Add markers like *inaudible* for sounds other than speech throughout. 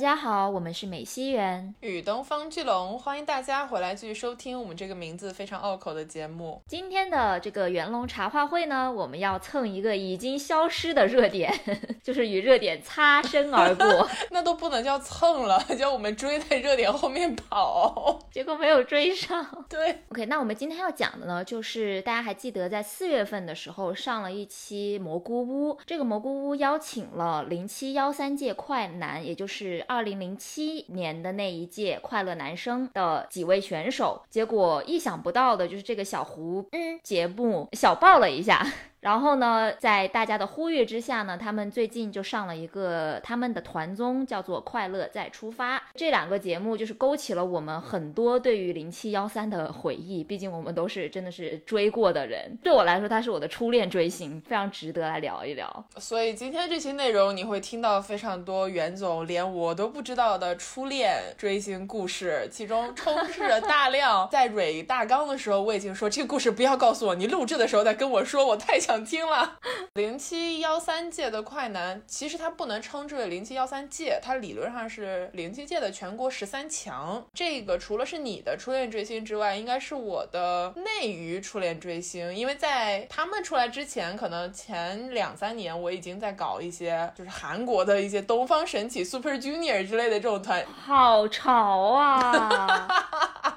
大家好，我们是美西园与东方巨龙，欢迎大家回来继续收听我们这个名字非常拗口的节目。今天的这个元龙茶话会呢，我们要蹭一个已经消失的热点，*laughs* 就是与热点擦身而过。*laughs* 那都不能叫蹭了，叫我们追在热点后面跑，结果没有追上。对，OK，那我们今天要讲的呢，就是大家还记得在四月份的时候上了一期蘑菇屋，这个蘑菇屋邀请了零七幺三届快男，也就是二零零七年的那一届快乐男生的几位选手，结果意想不到的就是这个小胡嗯节目小爆了一下。然后呢，在大家的呼吁之下呢，他们最近就上了一个他们的团综，叫做《快乐再出发》。这两个节目就是勾起了我们很多对于零七幺三的回忆，毕竟我们都是真的是追过的人。对我来说，他是我的初恋追星，非常值得来聊一聊。所以今天这期内容你会听到非常多袁总连我都不知道的初恋追星故事，其中充斥着大量在蕊大纲的时候我已经说这个故事不要告诉我，你录制的时候再跟我说，我太想。想听了，*laughs* 零七幺三届的快男，其实它不能称之为零七幺三届，它理论上是零七届的全国十三强。这个除了是你的初恋追星之外，应该是我的内娱初恋追星，因为在他们出来之前，可能前两三年我已经在搞一些，就是韩国的一些东方神起、Super Junior 之类的这种团，好潮啊！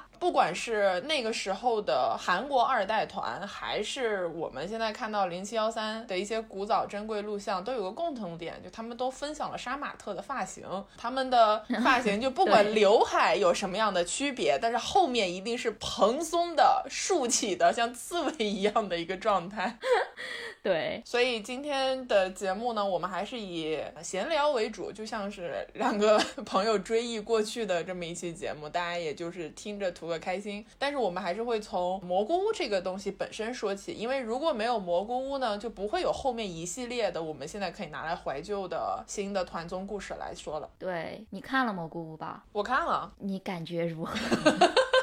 *laughs* 不管是那个时候的韩国二代团，还是我们现在看到零七幺三的一些古早珍贵录像，都有个共同点，就他们都分享了杀马特的发型。他们的发型就不管刘海有什么样的区别，但是后面一定是蓬松的、竖起的，像刺猬一样的一个状态。对，所以今天的节目呢，我们还是以闲聊为主，就像是两个朋友追忆过去的这么一期节目，大家也就是听着图个开心。但是我们还是会从蘑菇屋这个东西本身说起，因为如果没有蘑菇屋呢，就不会有后面一系列的我们现在可以拿来怀旧的新的团综故事来说了。对你看了蘑菇屋吧？我看了，你感觉如何？*laughs*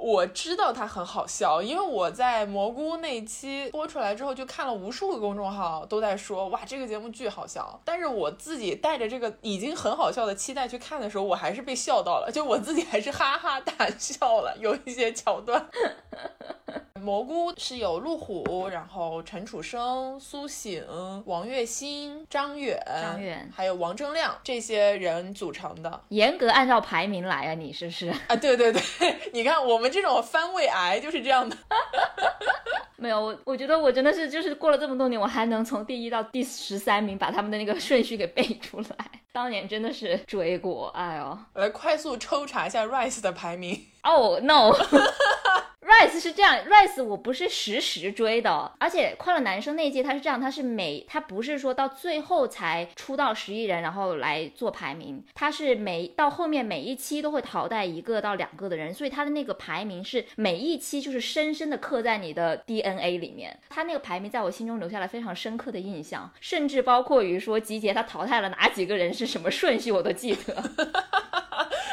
我知道它很好笑，因为我在蘑菇那一期播出来之后，就看了无数个公众号都在说，哇，这个节目巨好笑。但是我自己带着这个已经很好笑的期待去看的时候，我还是被笑到了，就我自己还是哈哈大笑了，有一些桥段。*laughs* 蘑菇是有陆虎，然后陈楚生、苏醒、王栎鑫、张远、张远，还有王铮亮这些人组成的。严格按照排名来啊，你是不是啊？对对对，你看我们这种番位癌 *laughs* 就是这样的。*laughs* 没有我，我觉得我真的是就是过了这么多年，我还能从第一到第十三名把他们的那个顺序给背出来。当年真的是追过，哎呦！我来快速抽查一下 Rise 的排名。哦，no。*laughs* Rise 是这样，Rise 我不是实时追的，而且快乐男生那一届他是这样，他是每他不是说到最后才出到十一人，然后来做排名，他是每到后面每一期都会淘汰一个到两个的人，所以他的那个排名是每一期就是深深的刻在你的 DNA 里面，他那个排名在我心中留下了非常深刻的印象，甚至包括于说集结他淘汰了哪几个人是什么顺序我都记得。*laughs*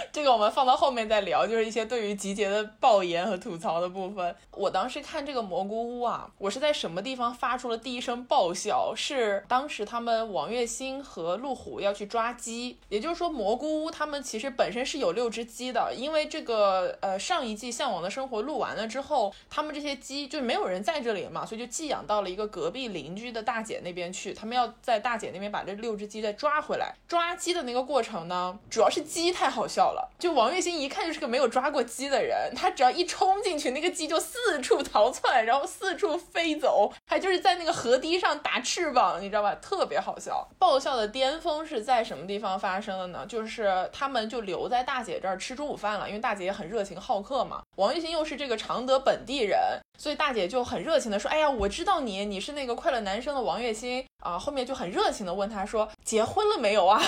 这个我们放到后面再聊，就是一些对于集结的爆言和吐槽的部分。我当时看这个蘑菇屋啊，我是在什么地方发出了第一声爆笑？是当时他们王栎鑫和陆虎要去抓鸡，也就是说蘑菇屋他们其实本身是有六只鸡的，因为这个呃上一季《向往的生活》录完了之后，他们这些鸡就没有人在这里嘛，所以就寄养到了一个隔壁邻居的大姐那边去，他们要在大姐那边把这六只鸡再抓回来。抓鸡的那个过程呢，主要是鸡太好笑了。就王栎鑫一看就是个没有抓过鸡的人，他只要一冲进去，那个鸡就四处逃窜，然后四处飞走，还就是在那个河堤上打翅膀，你知道吧？特别好笑。爆笑的巅峰是在什么地方发生的呢？就是他们就留在大姐这儿吃中午饭了，因为大姐也很热情好客嘛。王栎鑫又是这个常德本地人，所以大姐就很热情的说：“哎呀，我知道你，你是那个快乐男生的王栎鑫啊。”后面就很热情的问他说：“结婚了没有啊？”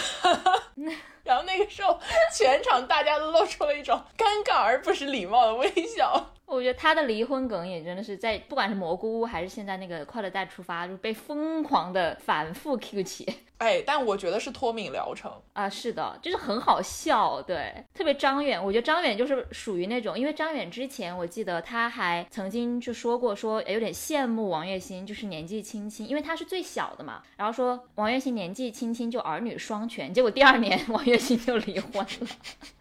*laughs* 然后那个时候，全场大家都露出了一种尴尬而不失礼貌的微笑。*laughs* 我觉得他的离婚梗也真的是在，不管是蘑菇屋还是现在那个快乐再出发，就被疯狂的反复 Q 起。哎，但我觉得是脱敏疗程啊，是的，就是很好笑，对，特别张远，我觉得张远就是属于那种，因为张远之前我记得他还曾经就说过，说有点羡慕王栎鑫，就是年纪轻轻，因为他是最小的嘛，然后说王栎鑫年纪轻轻就儿女双全，结果第二年 *laughs* 王栎鑫就离婚了。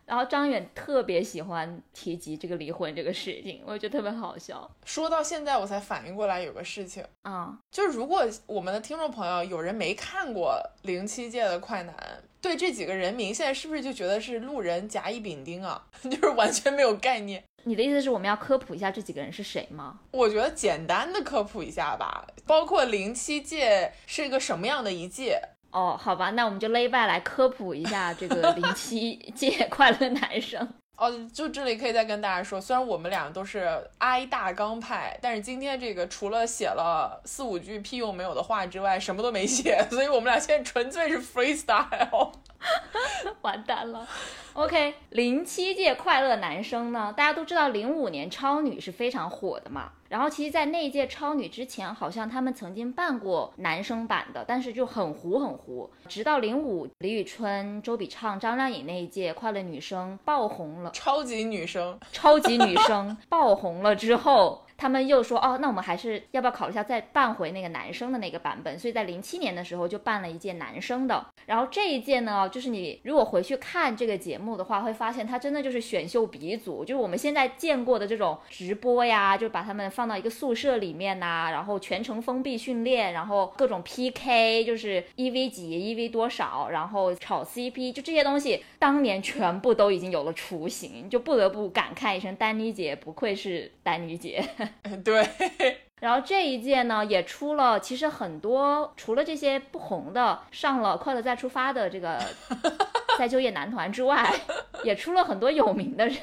然后张远特别喜欢提及这个离婚这个事情，我觉得特别好笑。说到现在，我才反应过来有个事情啊，就是如果我们的听众朋友有人没看过零七届的快男，对这几个人名，现在是不是就觉得是路人甲乙丙丁啊？*laughs* 就是完全没有概念。你的意思是我们要科普一下这几个人是谁吗？我觉得简单的科普一下吧，包括零七届是一个什么样的一届。哦，好吧，那我们就勒拜来科普一下这个零七届快乐男生。哦，就这里可以再跟大家说，虽然我们俩都是 I 大纲派，但是今天这个除了写了四五句屁用没有的话之外，什么都没写，所以我们俩现在纯粹是 freestyle。*laughs* 完蛋了。OK，零七届快乐男生呢，大家都知道零五年超女是非常火的嘛。然后其实，在那一届超女之前，好像他们曾经办过男生版的，但是就很糊很糊。直到零五李宇春、周笔畅、张靓颖那一届快乐女生爆红了，超级女生，超级女生爆红了之后。他们又说哦，那我们还是要不要考虑一下再办回那个男生的那个版本？所以在零七年的时候就办了一届男生的。然后这一届呢，就是你如果回去看这个节目的话，会发现它真的就是选秀鼻祖，就是我们现在见过的这种直播呀，就把他们放到一个宿舍里面呐，然后全程封闭训练，然后各种 PK，就是一 v 几一 v 多少，然后炒 CP，就这些东西，当年全部都已经有了雏形，就不得不感慨一声，丹妮姐不愧是丹妮姐。*laughs* 对，然后这一届呢也出了，其实很多除了这些不红的上了《快乐再出发》的这个 *laughs* 再就业男团之外，*laughs* 也出了很多有名的人。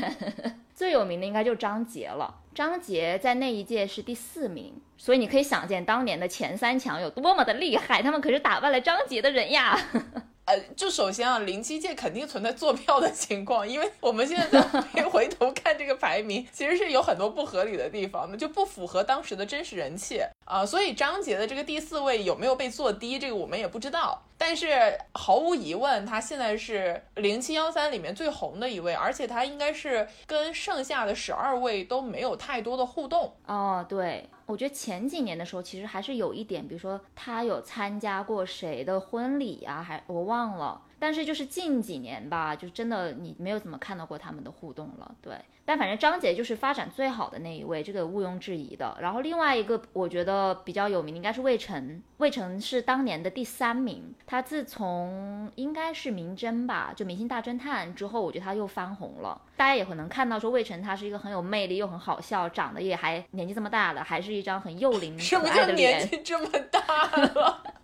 最有名的应该就张杰了，张杰在那一届是第四名，所以你可以想见当年的前三强有多么的厉害，他们可是打败了张杰的人呀。呃，就首先啊，零七届肯定存在坐票的情况，因为我们现在在 *laughs* 回头看这个排名，其实是有很多不合理的地方的，就不符合当时的真实人气啊。所以张杰的这个第四位有没有被做低，这个我们也不知道。但是毫无疑问，他现在是零七幺三里面最红的一位，而且他应该是跟剩下的十二位都没有太多的互动哦。对。我觉得前几年的时候，其实还是有一点，比如说他有参加过谁的婚礼啊，还我忘了。但是就是近几年吧，就真的你没有怎么看到过他们的互动了，对。但反正张杰就是发展最好的那一位，这个毋庸置疑的。然后另外一个我觉得比较有名的应该是魏晨，魏晨是当年的第三名。他自从应该是明侦吧，就明星大侦探之后，我觉得他又翻红了。大家也会能看到说魏晨他是一个很有魅力又很好笑，长得也还年纪这么大了，还是一张很幼龄可爱的脸。年纪这么大了？*laughs*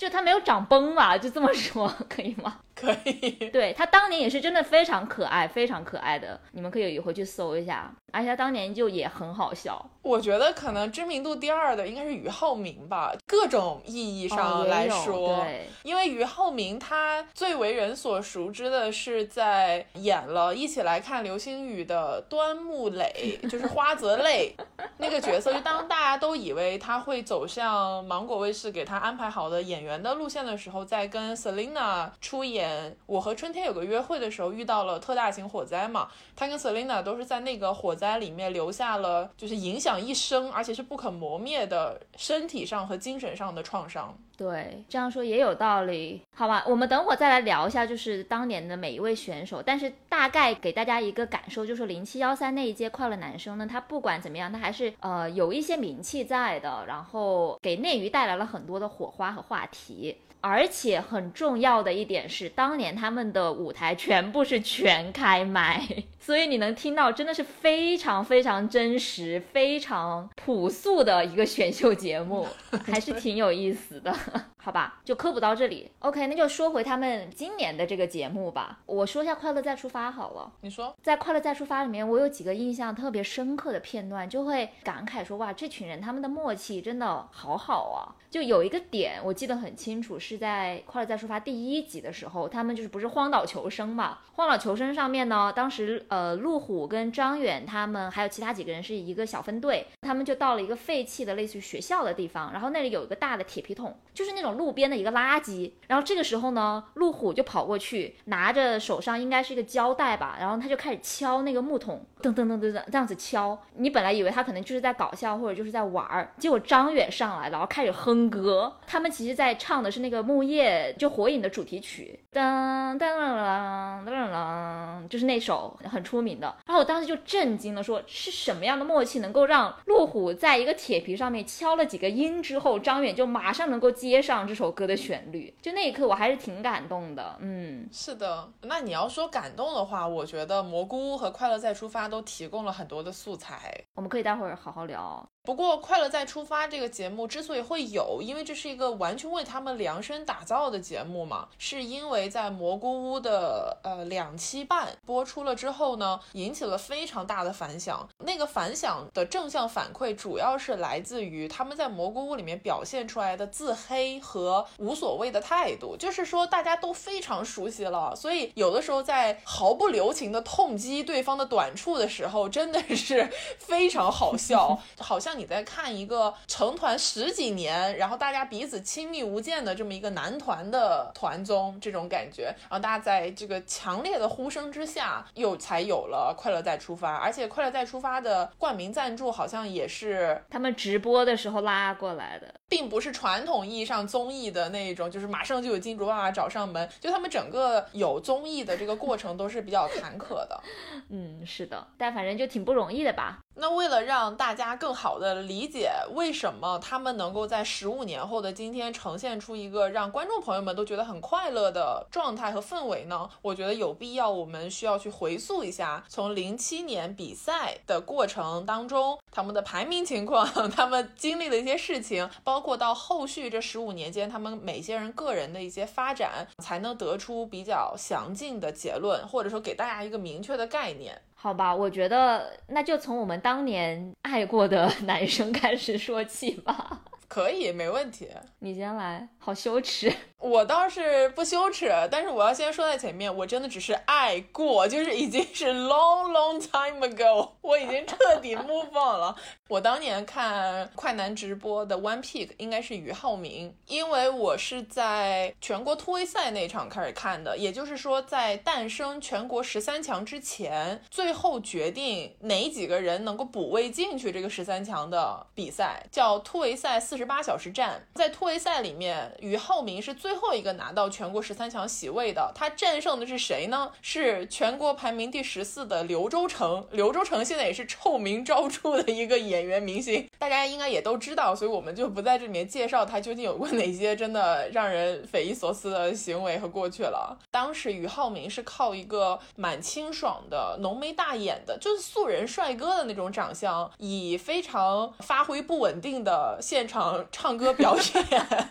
就他没有长崩吧，就这么说 *laughs* 可以吗？可以。对他当年也是真的非常可爱，非常可爱的，你们可以回去搜一下。而且他当年就也很好笑。我觉得可能知名度第二的应该是俞灏明吧，各种意义上来说，对因为俞灏明他最为人所熟知的是在演了一起来看流星雨的端木磊，就是花泽类 *laughs* 那个角色。就当大家都以为他会走向芒果卫视给他安排好的演员的路线的时候，在跟 Selina 出演《我和春天有个约会》的时候，遇到了特大型火灾嘛。他跟 Selina 都是在那个火灾里面留下了，就是影响。一生，而且是不可磨灭的身体上和精神上的创伤。对，这样说也有道理。好吧，我们等会再来聊一下，就是当年的每一位选手。但是大概给大家一个感受，就是零七幺三那一届快乐男生呢，他不管怎么样，他还是呃有一些名气在的，然后给内娱带来了很多的火花和话题。而且很重要的一点是，当年他们的舞台全部是全开麦，所以你能听到真的是非常非常真实、非常朴素的一个选秀节目，*laughs* 还是挺有意思的。*laughs* 好吧，就科普到这里。OK，那就说回他们今年的这个节目吧。我说一下《快乐再出发》好了。你说，在《快乐再出发》里面，我有几个印象特别深刻的片段，就会感慨说：哇，这群人他们的默契真的好好啊！就有一个点我记得很清楚，是在《快乐再出发》第一集的时候，他们就是不是荒岛求生嘛？荒岛求生上面呢，当时呃，陆虎跟张远他们还有其他几个人是一个小分队，他们就到了一个废弃的类似于学校的地方，然后那里有一个大的铁皮桶，就是那种。路边的一个垃圾，然后这个时候呢，路虎就跑过去，拿着手上应该是一个胶带吧，然后他就开始敲那个木桶，噔噔噔噔噔这样子敲。你本来以为他可能就是在搞笑或者就是在玩儿，结果张远上来，然后开始哼歌。他们其实在唱的是那个木叶就火影的主题曲，噔噔噔噔噔噔，就是那首很出名的。然后我当时就震惊了，说是什么样的默契能够让路虎在一个铁皮上面敲了几个音之后，张远就马上能够接上。这首歌的旋律，就那一刻我还是挺感动的。嗯，是的。那你要说感动的话，我觉得蘑菇屋和快乐再出发都提供了很多的素材，我们可以待会儿好好聊。不过，《快乐再出发》这个节目之所以会有，因为这是一个完全为他们量身打造的节目嘛，是因为在蘑菇屋的呃两期半播出了之后呢，引起了非常大的反响。那个反响的正向反馈，主要是来自于他们在蘑菇屋里面表现出来的自黑和无所谓的态度，就是说大家都非常熟悉了，所以有的时候在毫不留情的痛击对方的短处的时候，真的是 *laughs* 非常好笑，好像。像你在看一个成团十几年，然后大家彼此亲密无间的这么一个男团的团综这种感觉，然后大家在这个强烈的呼声之下，又才有了《快乐再出发》，而且《快乐再出发》的冠名赞助好像也是他们直播的时候拉过来的，并不是传统意义上综艺的那一种，就是马上就有金主爸爸找上门，就他们整个有综艺的这个过程都是比较坎坷的。*laughs* 嗯，是的，但反正就挺不容易的吧。那为了让大家更好的理解为什么他们能够在十五年后的今天呈现出一个让观众朋友们都觉得很快乐的状态和氛围呢？我觉得有必要，我们需要去回溯一下从零七年比赛的过程当中，他们的排名情况，*laughs* 他们经历的一些事情，包括到后续这十五年间他们每些人个人的一些发展，才能得出比较详尽的结论，或者说给大家一个明确的概念。好吧，我觉得那就从我们当年爱过的 *laughs* 男生开始说起吧。可以，没问题。你先来，好羞耻。我倒是不羞耻，但是我要先说在前面，我真的只是爱过，就是已经是 long long time ago，我已经彻底 move on 了。*laughs* 我当年看快男直播的 One Pick 应该是俞灏明，因为我是在全国突围赛那场开始看的，也就是说在诞生全国十三强之前，最后决定哪几个人能够补位进去这个十三强的比赛，叫突围赛四十八小时战。在突围赛里面，俞灏明是最后一个拿到全国十三强席位的，他战胜的是谁呢？是全国排名第十四的刘洲成。刘洲成现在也是臭名昭著的一个演员明星，大家应该也都知道，所以我们就不在这里面介绍他究竟有过哪些真的让人匪夷所思的行为和过去了。当时俞灏明是靠一个蛮清爽的浓眉大眼的，就是素人帅哥的那种长相，以非常发挥不稳定的现场唱歌表演。*laughs*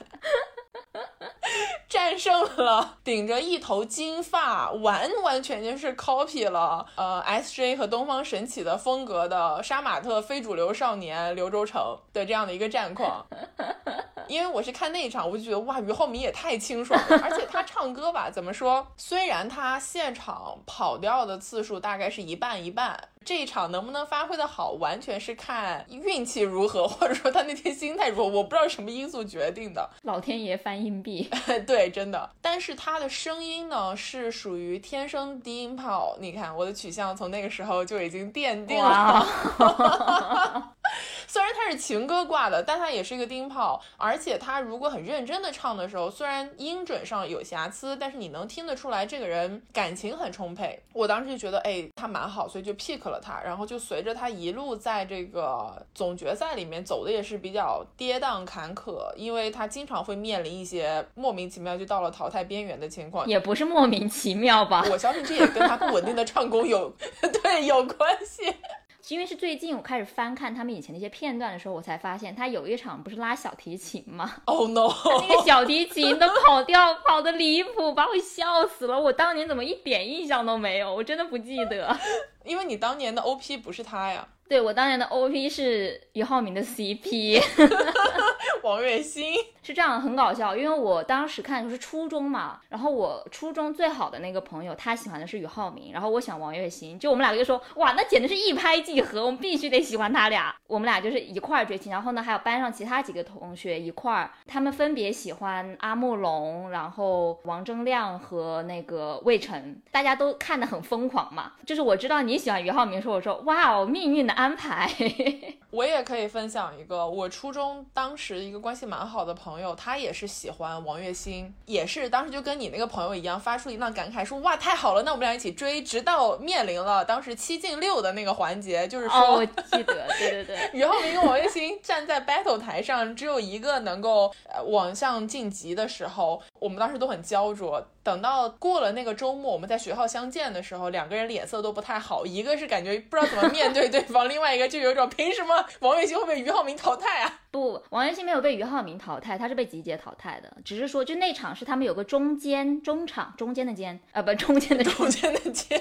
战胜了顶着一头金发，完完全全是 copy 了呃 S J 和东方神起的风格的杀马特非主流少年刘洲成的这样的一个战况。因为我是看那一场，我就觉得哇，俞灏明也太清爽了，而且他唱歌吧，怎么说？虽然他现场跑调的次数大概是一半一半。这一场能不能发挥的好，完全是看运气如何，或者说他那天心态如何，我不知道什么因素决定的。老天爷翻硬币，*laughs* 对，真的。但是他的声音呢，是属于天生低音炮。你看我的取向从那个时候就已经奠定了。*laughs* 虽然他是情歌挂的，但他也是一个低音炮。而且他如果很认真的唱的时候，虽然音准上有瑕疵，但是你能听得出来这个人感情很充沛。我当时就觉得，哎，他蛮好，所以就 pick 了。他，然后就随着他一路在这个总决赛里面走的也是比较跌宕坎坷，因为他经常会面临一些莫名其妙就到了淘汰边缘的情况，也不是莫名其妙吧？我相信这也跟他不稳定的唱功有 *laughs* 对有关系。因为是最近我开始翻看他们以前那些片段的时候，我才发现他有一场不是拉小提琴吗？哦 no！*laughs* 那个小提琴都跑调跑的离谱，把我笑死了。我当年怎么一点印象都没有？我真的不记得。*laughs* 因为你当年的 OP 不是他呀。对我当年的 OP 是俞灏明的 CP，*laughs* 王栎鑫是这样，很搞笑。因为我当时看就是初中嘛，然后我初中最好的那个朋友，他喜欢的是俞灏明，然后我想王栎鑫，就我们两个就说，哇，那简直是一拍即合，我们必须得喜欢他俩。我们俩就是一块儿追星，然后呢，还有班上其他几个同学一块儿，他们分别喜欢阿木龙，然后王铮亮和那个魏晨，大家都看得很疯狂嘛。就是我知道你喜欢俞灏明，说我说，哇哦，命运的。安排，*laughs* 我也可以分享一个，我初中当时一个关系蛮好的朋友，他也是喜欢王栎鑫，也是当时就跟你那个朋友一样，发出一浪感慨，说哇太好了，那我们俩一起追，直到面临了当时七进六的那个环节，就是说，我记得，对对对，俞灏 *laughs* 明跟王栎鑫站在 battle 台上，只有一个能够呃往上晋级的时候，我们当时都很焦灼。等到过了那个周末，我们在学校相见的时候，两个人脸色都不太好，一个是感觉不知道怎么面对对方，另外一个就有种凭什么王栎鑫会被俞灏明淘汰啊？*laughs* 不，王栎鑫没有被俞灏明淘汰，他是被集结淘汰的，只是说就那场是他们有个中间中场中间的间，呃不中间的中间的间，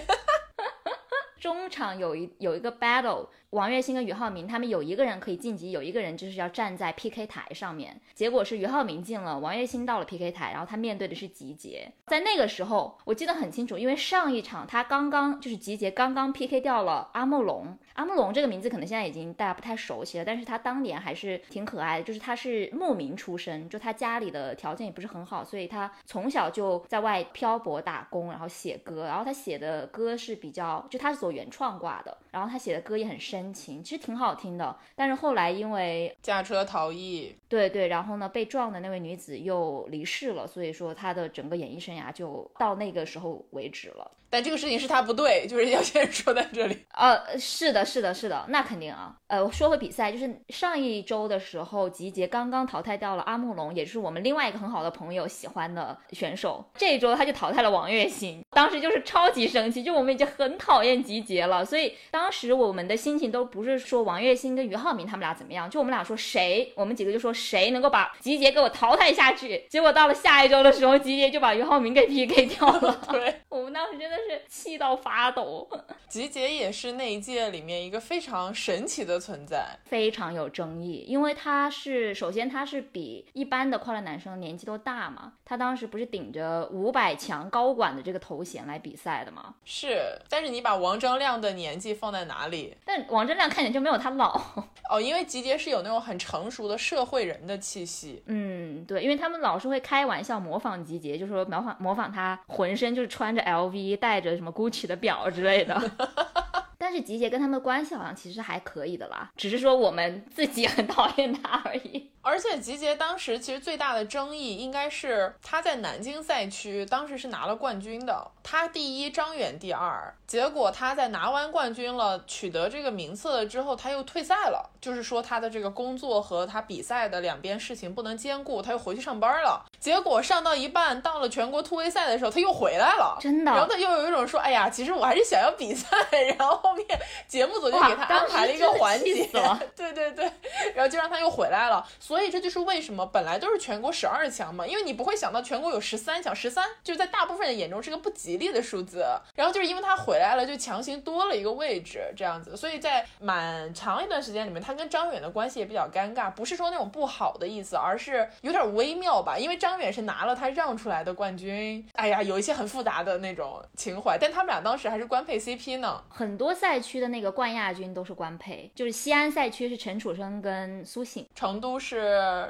中 *laughs* 场有一有一个 battle。王栎鑫跟俞灏明他们有一个人可以晋级，有一个人就是要站在 PK 台上面。结果是俞灏明进了，王栎鑫到了 PK 台，然后他面对的是集结。在那个时候，我记得很清楚，因为上一场他刚刚就是集结刚刚 PK 掉了阿木龙。阿木龙这个名字可能现在已经大家不太熟悉了，但是他当年还是挺可爱的，就是他是牧民出身，就他家里的条件也不是很好，所以他从小就在外漂泊打工，然后写歌，然后他写的歌是比较就他是走原创挂的，然后他写的歌也很深。深情其实挺好听的，但是后来因为驾车逃逸，对对，然后呢被撞的那位女子又离世了，所以说她的整个演艺生涯就到那个时候为止了。但这个事情是他不对，就是要先说在这里。*laughs* 呃，是的，是的，是的，那肯定啊。呃，说回比赛，就是上一周的时候，集结刚刚淘汰掉了阿木龙，也就是我们另外一个很好的朋友喜欢的选手。这一周他就淘汰了王栎鑫，当时就是超级生气，就我们已经很讨厌集结了，所以当时我们的心情都不是说王栎鑫跟俞灏明他们俩怎么样，就我们俩说谁，我们几个就说谁能够把集结给我淘汰下去。结果到了下一周的时候，集结就把俞灏明给 PK 掉了。*laughs* 对，我们当时真的。是气到发抖，*laughs* 集结也是那一届里面一个非常神奇的存在，非常有争议，因为他是首先他是比一般的快乐男生年纪都大嘛，他当时不是顶着五百强高管的这个头衔来比赛的吗？是，但是你把王铮亮的年纪放在哪里？但王铮亮看起来就没有他老 *laughs* 哦，因为集结是有那种很成熟的社会人的气息，嗯，对，因为他们老是会开玩笑模仿集结，就说模仿模仿他浑身就是穿着 LV 戴。着什么 Gucci 的表之类的，*laughs* 但是吉杰跟他们的关系好像其实还可以的啦，只是说我们自己很讨厌他而已。而且吉杰当时其实最大的争议应该是他在南京赛区当时是拿了冠军的，他第一，张远第二。结果他在拿完冠军了，取得这个名次了之后，他又退赛了，就是说他的这个工作和他比赛的两边事情不能兼顾，他又回去上班了。结果上到一半，到了全国突围赛的时候，他又回来了，真的。然后他又有一种说，哎呀，其实我还是想要比赛。*laughs* 然后后面节目组就给他安排了一个环节，*laughs* 对对对，然后就让他又回来了。所以这就是为什么本来都是全国十二强嘛，因为你不会想到全国有十三强，十三就是在大部分人眼中是个不吉利的数字。然后就是因为他回来了，就强行多了一个位置，这样子。所以在蛮长一段时间里面，他跟张远的关系也比较尴尬，不是说那种不好的意思，而是有点微妙吧。因为张远是拿了他让出来的冠军，哎呀，有一些很复杂的那种情怀。但他们俩当时还是官配 CP 呢，很多赛区的那个冠亚军都是官配，就是西安赛区是陈楚生跟苏醒，成都是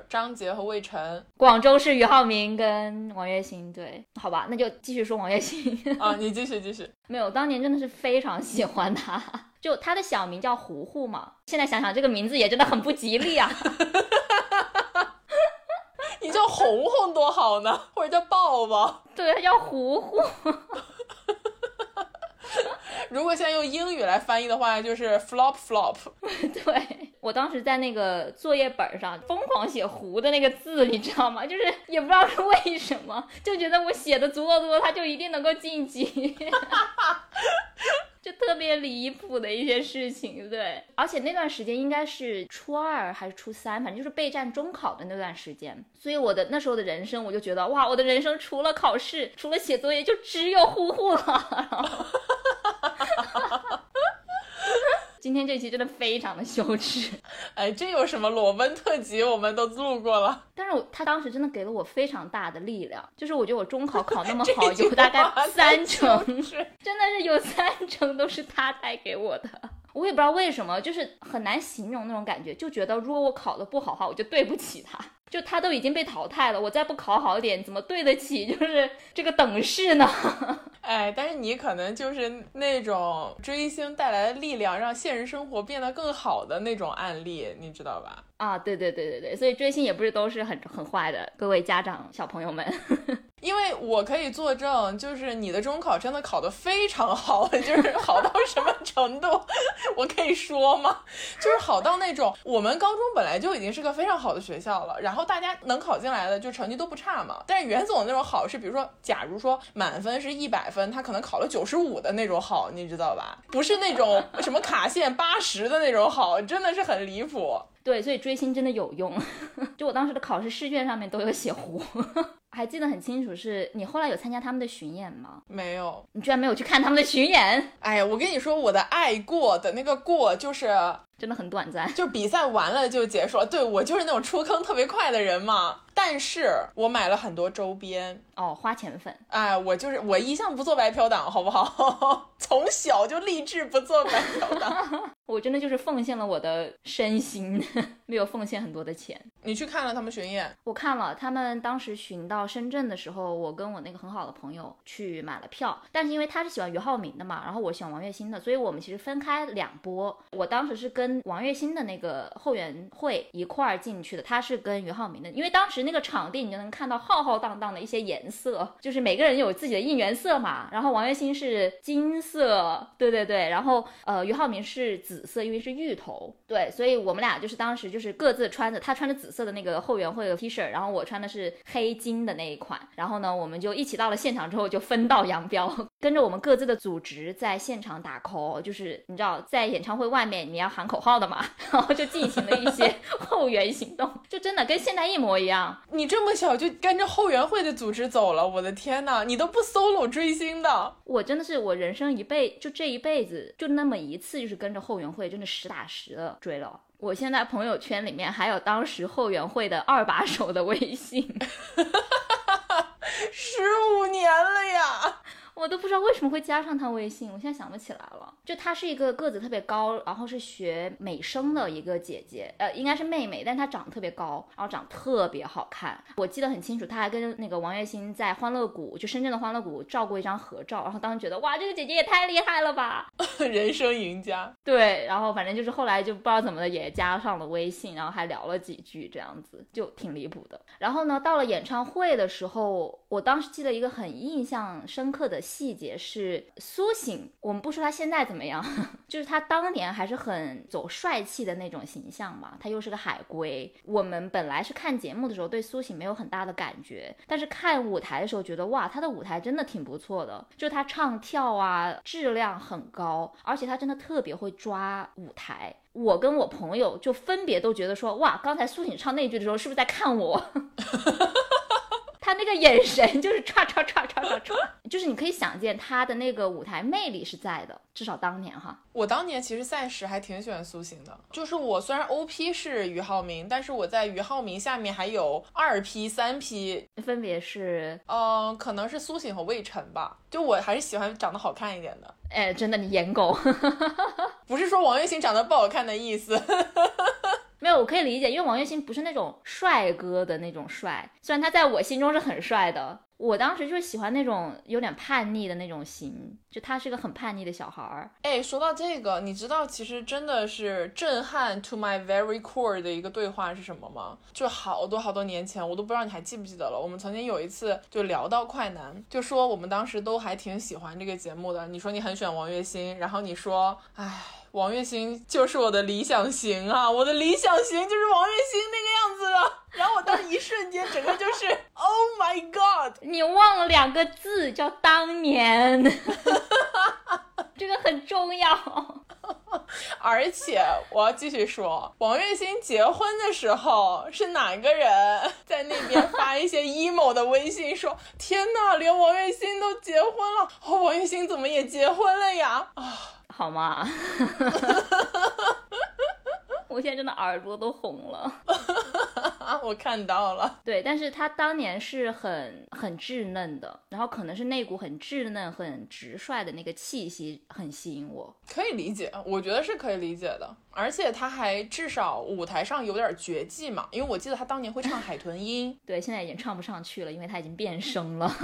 张杰和魏晨，广州是俞灏明跟王栎鑫。对，好吧，那就继续说王栎鑫啊，你继续继续。*laughs* 没有，当年真的是非常喜欢他，就他的小名叫糊糊嘛。现在想想，这个名字也真的很不吉利啊。*laughs* 你叫红红多好呢，或者叫抱抱。对，他叫糊糊。*laughs* 如果现在用英语来翻译的话，就是 flop flop。*laughs* 对我当时在那个作业本上疯狂写“糊”的那个字，你知道吗？*laughs* 就是也不知道是为什么，就觉得我写的足够多，他就一定能够晋级。就特别离谱的一些事情。对，而且那段时间应该是初二还是初三，反正就是备战中考的那段时间。所以我的那时候的人生，我就觉得哇，我的人生除了考试，除了写作业，就只有呼呼了。*laughs* 今天这期真的非常的羞耻，*laughs* 哎，这有什么裸奔特辑？我们都录过了。但是我他当时真的给了我非常大的力量，就是我觉得我中考考那么好，*laughs* 有大概三成，真的是有三成都是他带给我的。我也不知道为什么，就是很难形容那种感觉，就觉得如果我考的不好的话，我就对不起他。就他都已经被淘汰了，我再不考好一点，怎么对得起就是这个等式呢？*laughs* 哎，但是你可能就是那种追星带来的力量，让现实生活变得更好的那种案例，你知道吧？啊，对对对对对，所以追星也不是都是很很坏的，各位家长小朋友们。*laughs* 因为我可以作证，就是你的中考真的考得非常好，*laughs* 就是好到什么程度，我可以说吗？就是好到那种我们高中本来就已经是个非常好的学校了，然后大家能考进来的就成绩都不差嘛。但是袁总那种好是，比如说，假如说满分是一百分，他可能考了九十五的那种好，你知道吧？不是那种什么卡线八十的那种好，真的是很离谱。对，所以追星真的有用。*laughs* 就我当时的考试试卷上面都有写胡。*laughs* 还记得很清楚，是你后来有参加他们的巡演吗？没有，你居然没有去看他们的巡演？哎呀，我跟你说，我的爱过的那个过就是真的很短暂，就比赛完了就结束了。对我就是那种出坑特别快的人嘛。但是我买了很多周边哦，花钱粉。哎，我就是我一向不做白嫖党，好不好？*laughs* 从小就立志不做白嫖党。*laughs* 我真的就是奉献了我的身心，没有奉献很多的钱。你去看了他们巡演？我看了，他们当时巡到深圳的时候，我跟我那个很好的朋友去买了票。但是因为他是喜欢俞灏明的嘛，然后我喜欢王栎鑫的，所以我们其实分开两波。我当时是跟王栎鑫的那个后援会一块儿进去的，他是跟俞灏明的。因为当时那个场地你就能看到浩浩荡荡的一些颜色，就是每个人有自己的应援色嘛。然后王栎鑫是金色，对对对，然后呃俞灏明是紫。紫色，因为是芋头，对，所以我们俩就是当时就是各自穿着，他穿着紫色的那个后援会的 T 恤，然后我穿的是黑金的那一款，然后呢，我们就一起到了现场之后就分道扬镳，*laughs* 跟着我们各自的组织在现场打 call，就是你知道在演唱会外面你要喊口号的嘛，*laughs* 然后就进行了一些 *laughs* 后援行动，就真的跟现在一模一样。你这么小就跟着后援会的组织走了，我的天呐，你都不 solo 追星的？我真的是我人生一辈就这一辈子就那么一次，就是跟着后援。会真的实打实的追了，我现在朋友圈里面还有当时后援会的二把手的微信，*laughs* 十五年了呀。我都不知道为什么会加上他微信，我现在想不起来了。就她是一个个子特别高，然后是学美声的一个姐姐，呃，应该是妹妹，但她长得特别高，然后长得特别好看。我记得很清楚，她还跟那个王栎鑫在欢乐谷，就深圳的欢乐谷照过一张合照，然后当时觉得哇，这个姐姐也太厉害了吧，*laughs* 人生赢家。对，然后反正就是后来就不知道怎么的也加上了微信，然后还聊了几句，这样子就挺离谱的。然后呢，到了演唱会的时候，我当时记得一个很印象深刻的。细节是苏醒，我们不说他现在怎么样，*laughs* 就是他当年还是很走帅气的那种形象嘛。他又是个海归，我们本来是看节目的时候对苏醒没有很大的感觉，但是看舞台的时候觉得哇，他的舞台真的挺不错的，就他唱跳啊质量很高，而且他真的特别会抓舞台。我跟我朋友就分别都觉得说哇，刚才苏醒唱那句的时候是不是在看我？*laughs* 他那个眼神就是唰唰唰唰唰唰，就是你可以想见他的那个舞台魅力是在的，至少当年哈。我当年其实赛时还挺喜欢苏醒的，就是我虽然 O P 是俞灏明，但是我在俞灏明下面还有二 P、三 P，分别是，嗯，可能是苏醒和魏晨吧。就我还是喜欢长得好看一点的。哎，真的你颜狗，不是说王栎鑫长得不好看的意思。没有，我可以理解，因为王栎鑫不是那种帅哥的那种帅，虽然他在我心中是很帅的。我当时就是喜欢那种有点叛逆的那种型，就他是个很叛逆的小孩儿。哎，说到这个，你知道其实真的是震撼 to my very core 的一个对话是什么吗？就好多好多年前，我都不知道你还记不记得了。我们曾经有一次就聊到快男，就说我们当时都还挺喜欢这个节目的。你说你很喜欢王栎鑫，然后你说，哎，王栎鑫就是我的理想型啊，我的理想型就是王栎鑫那个样子的。然后我当时一瞬间，整个就是 *laughs* Oh my God！你忘了两个字，叫当年。*laughs* 这个很重要。而且我要继续说，王栎鑫结婚的时候是哪个人在那边发一些 emo 的微信说：“天呐，连王栎鑫都结婚了，哦，王栎鑫怎么也结婚了呀？”啊，好吗？*laughs* 我现在真的耳朵都红了。*laughs* 我看到了，对，但是他当年是很很稚嫩的，然后可能是那股很稚嫩、很直率的那个气息很吸引我，可以理解，我觉得是可以理解的，而且他还至少舞台上有点绝技嘛，因为我记得他当年会唱海豚音，*laughs* 对，现在已经唱不上去了，因为他已经变声了。*laughs*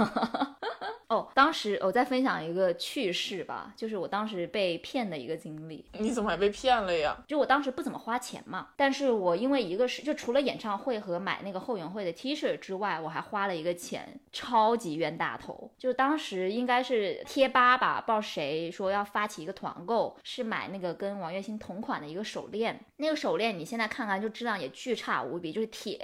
哦，当时我再分享一个趣事吧，就是我当时被骗的一个经历。你怎么还被骗了呀？就我当时不怎么花钱嘛，但是我因为一个是，就除了演唱会和买那个后援会的 T 恤之外，我还花了一个钱，超级冤大头。就当时应该是贴吧吧，不知道谁说要发起一个团购，是买那个跟王栎鑫同款的一个手链。那个手链你现在看看就质量也巨差无比，就是铁，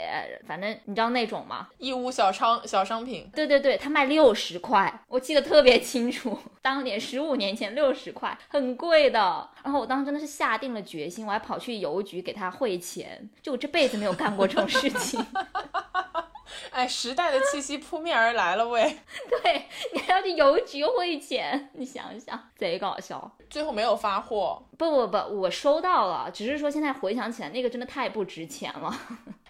反正你知道那种吗？义乌小商小商品。对对对，它卖六十块。我记得特别清楚，当年十五年前六十块很贵的，然后我当时真的是下定了决心，我还跑去邮局给他汇钱，就我这辈子没有干过这种事情。*laughs* 哎，时代的气息扑面而来了喂！*laughs* 对你还要去邮局汇钱，你想想，贼搞笑。最后没有发货？不不不，我收到了，只是说现在回想起来，那个真的太不值钱了。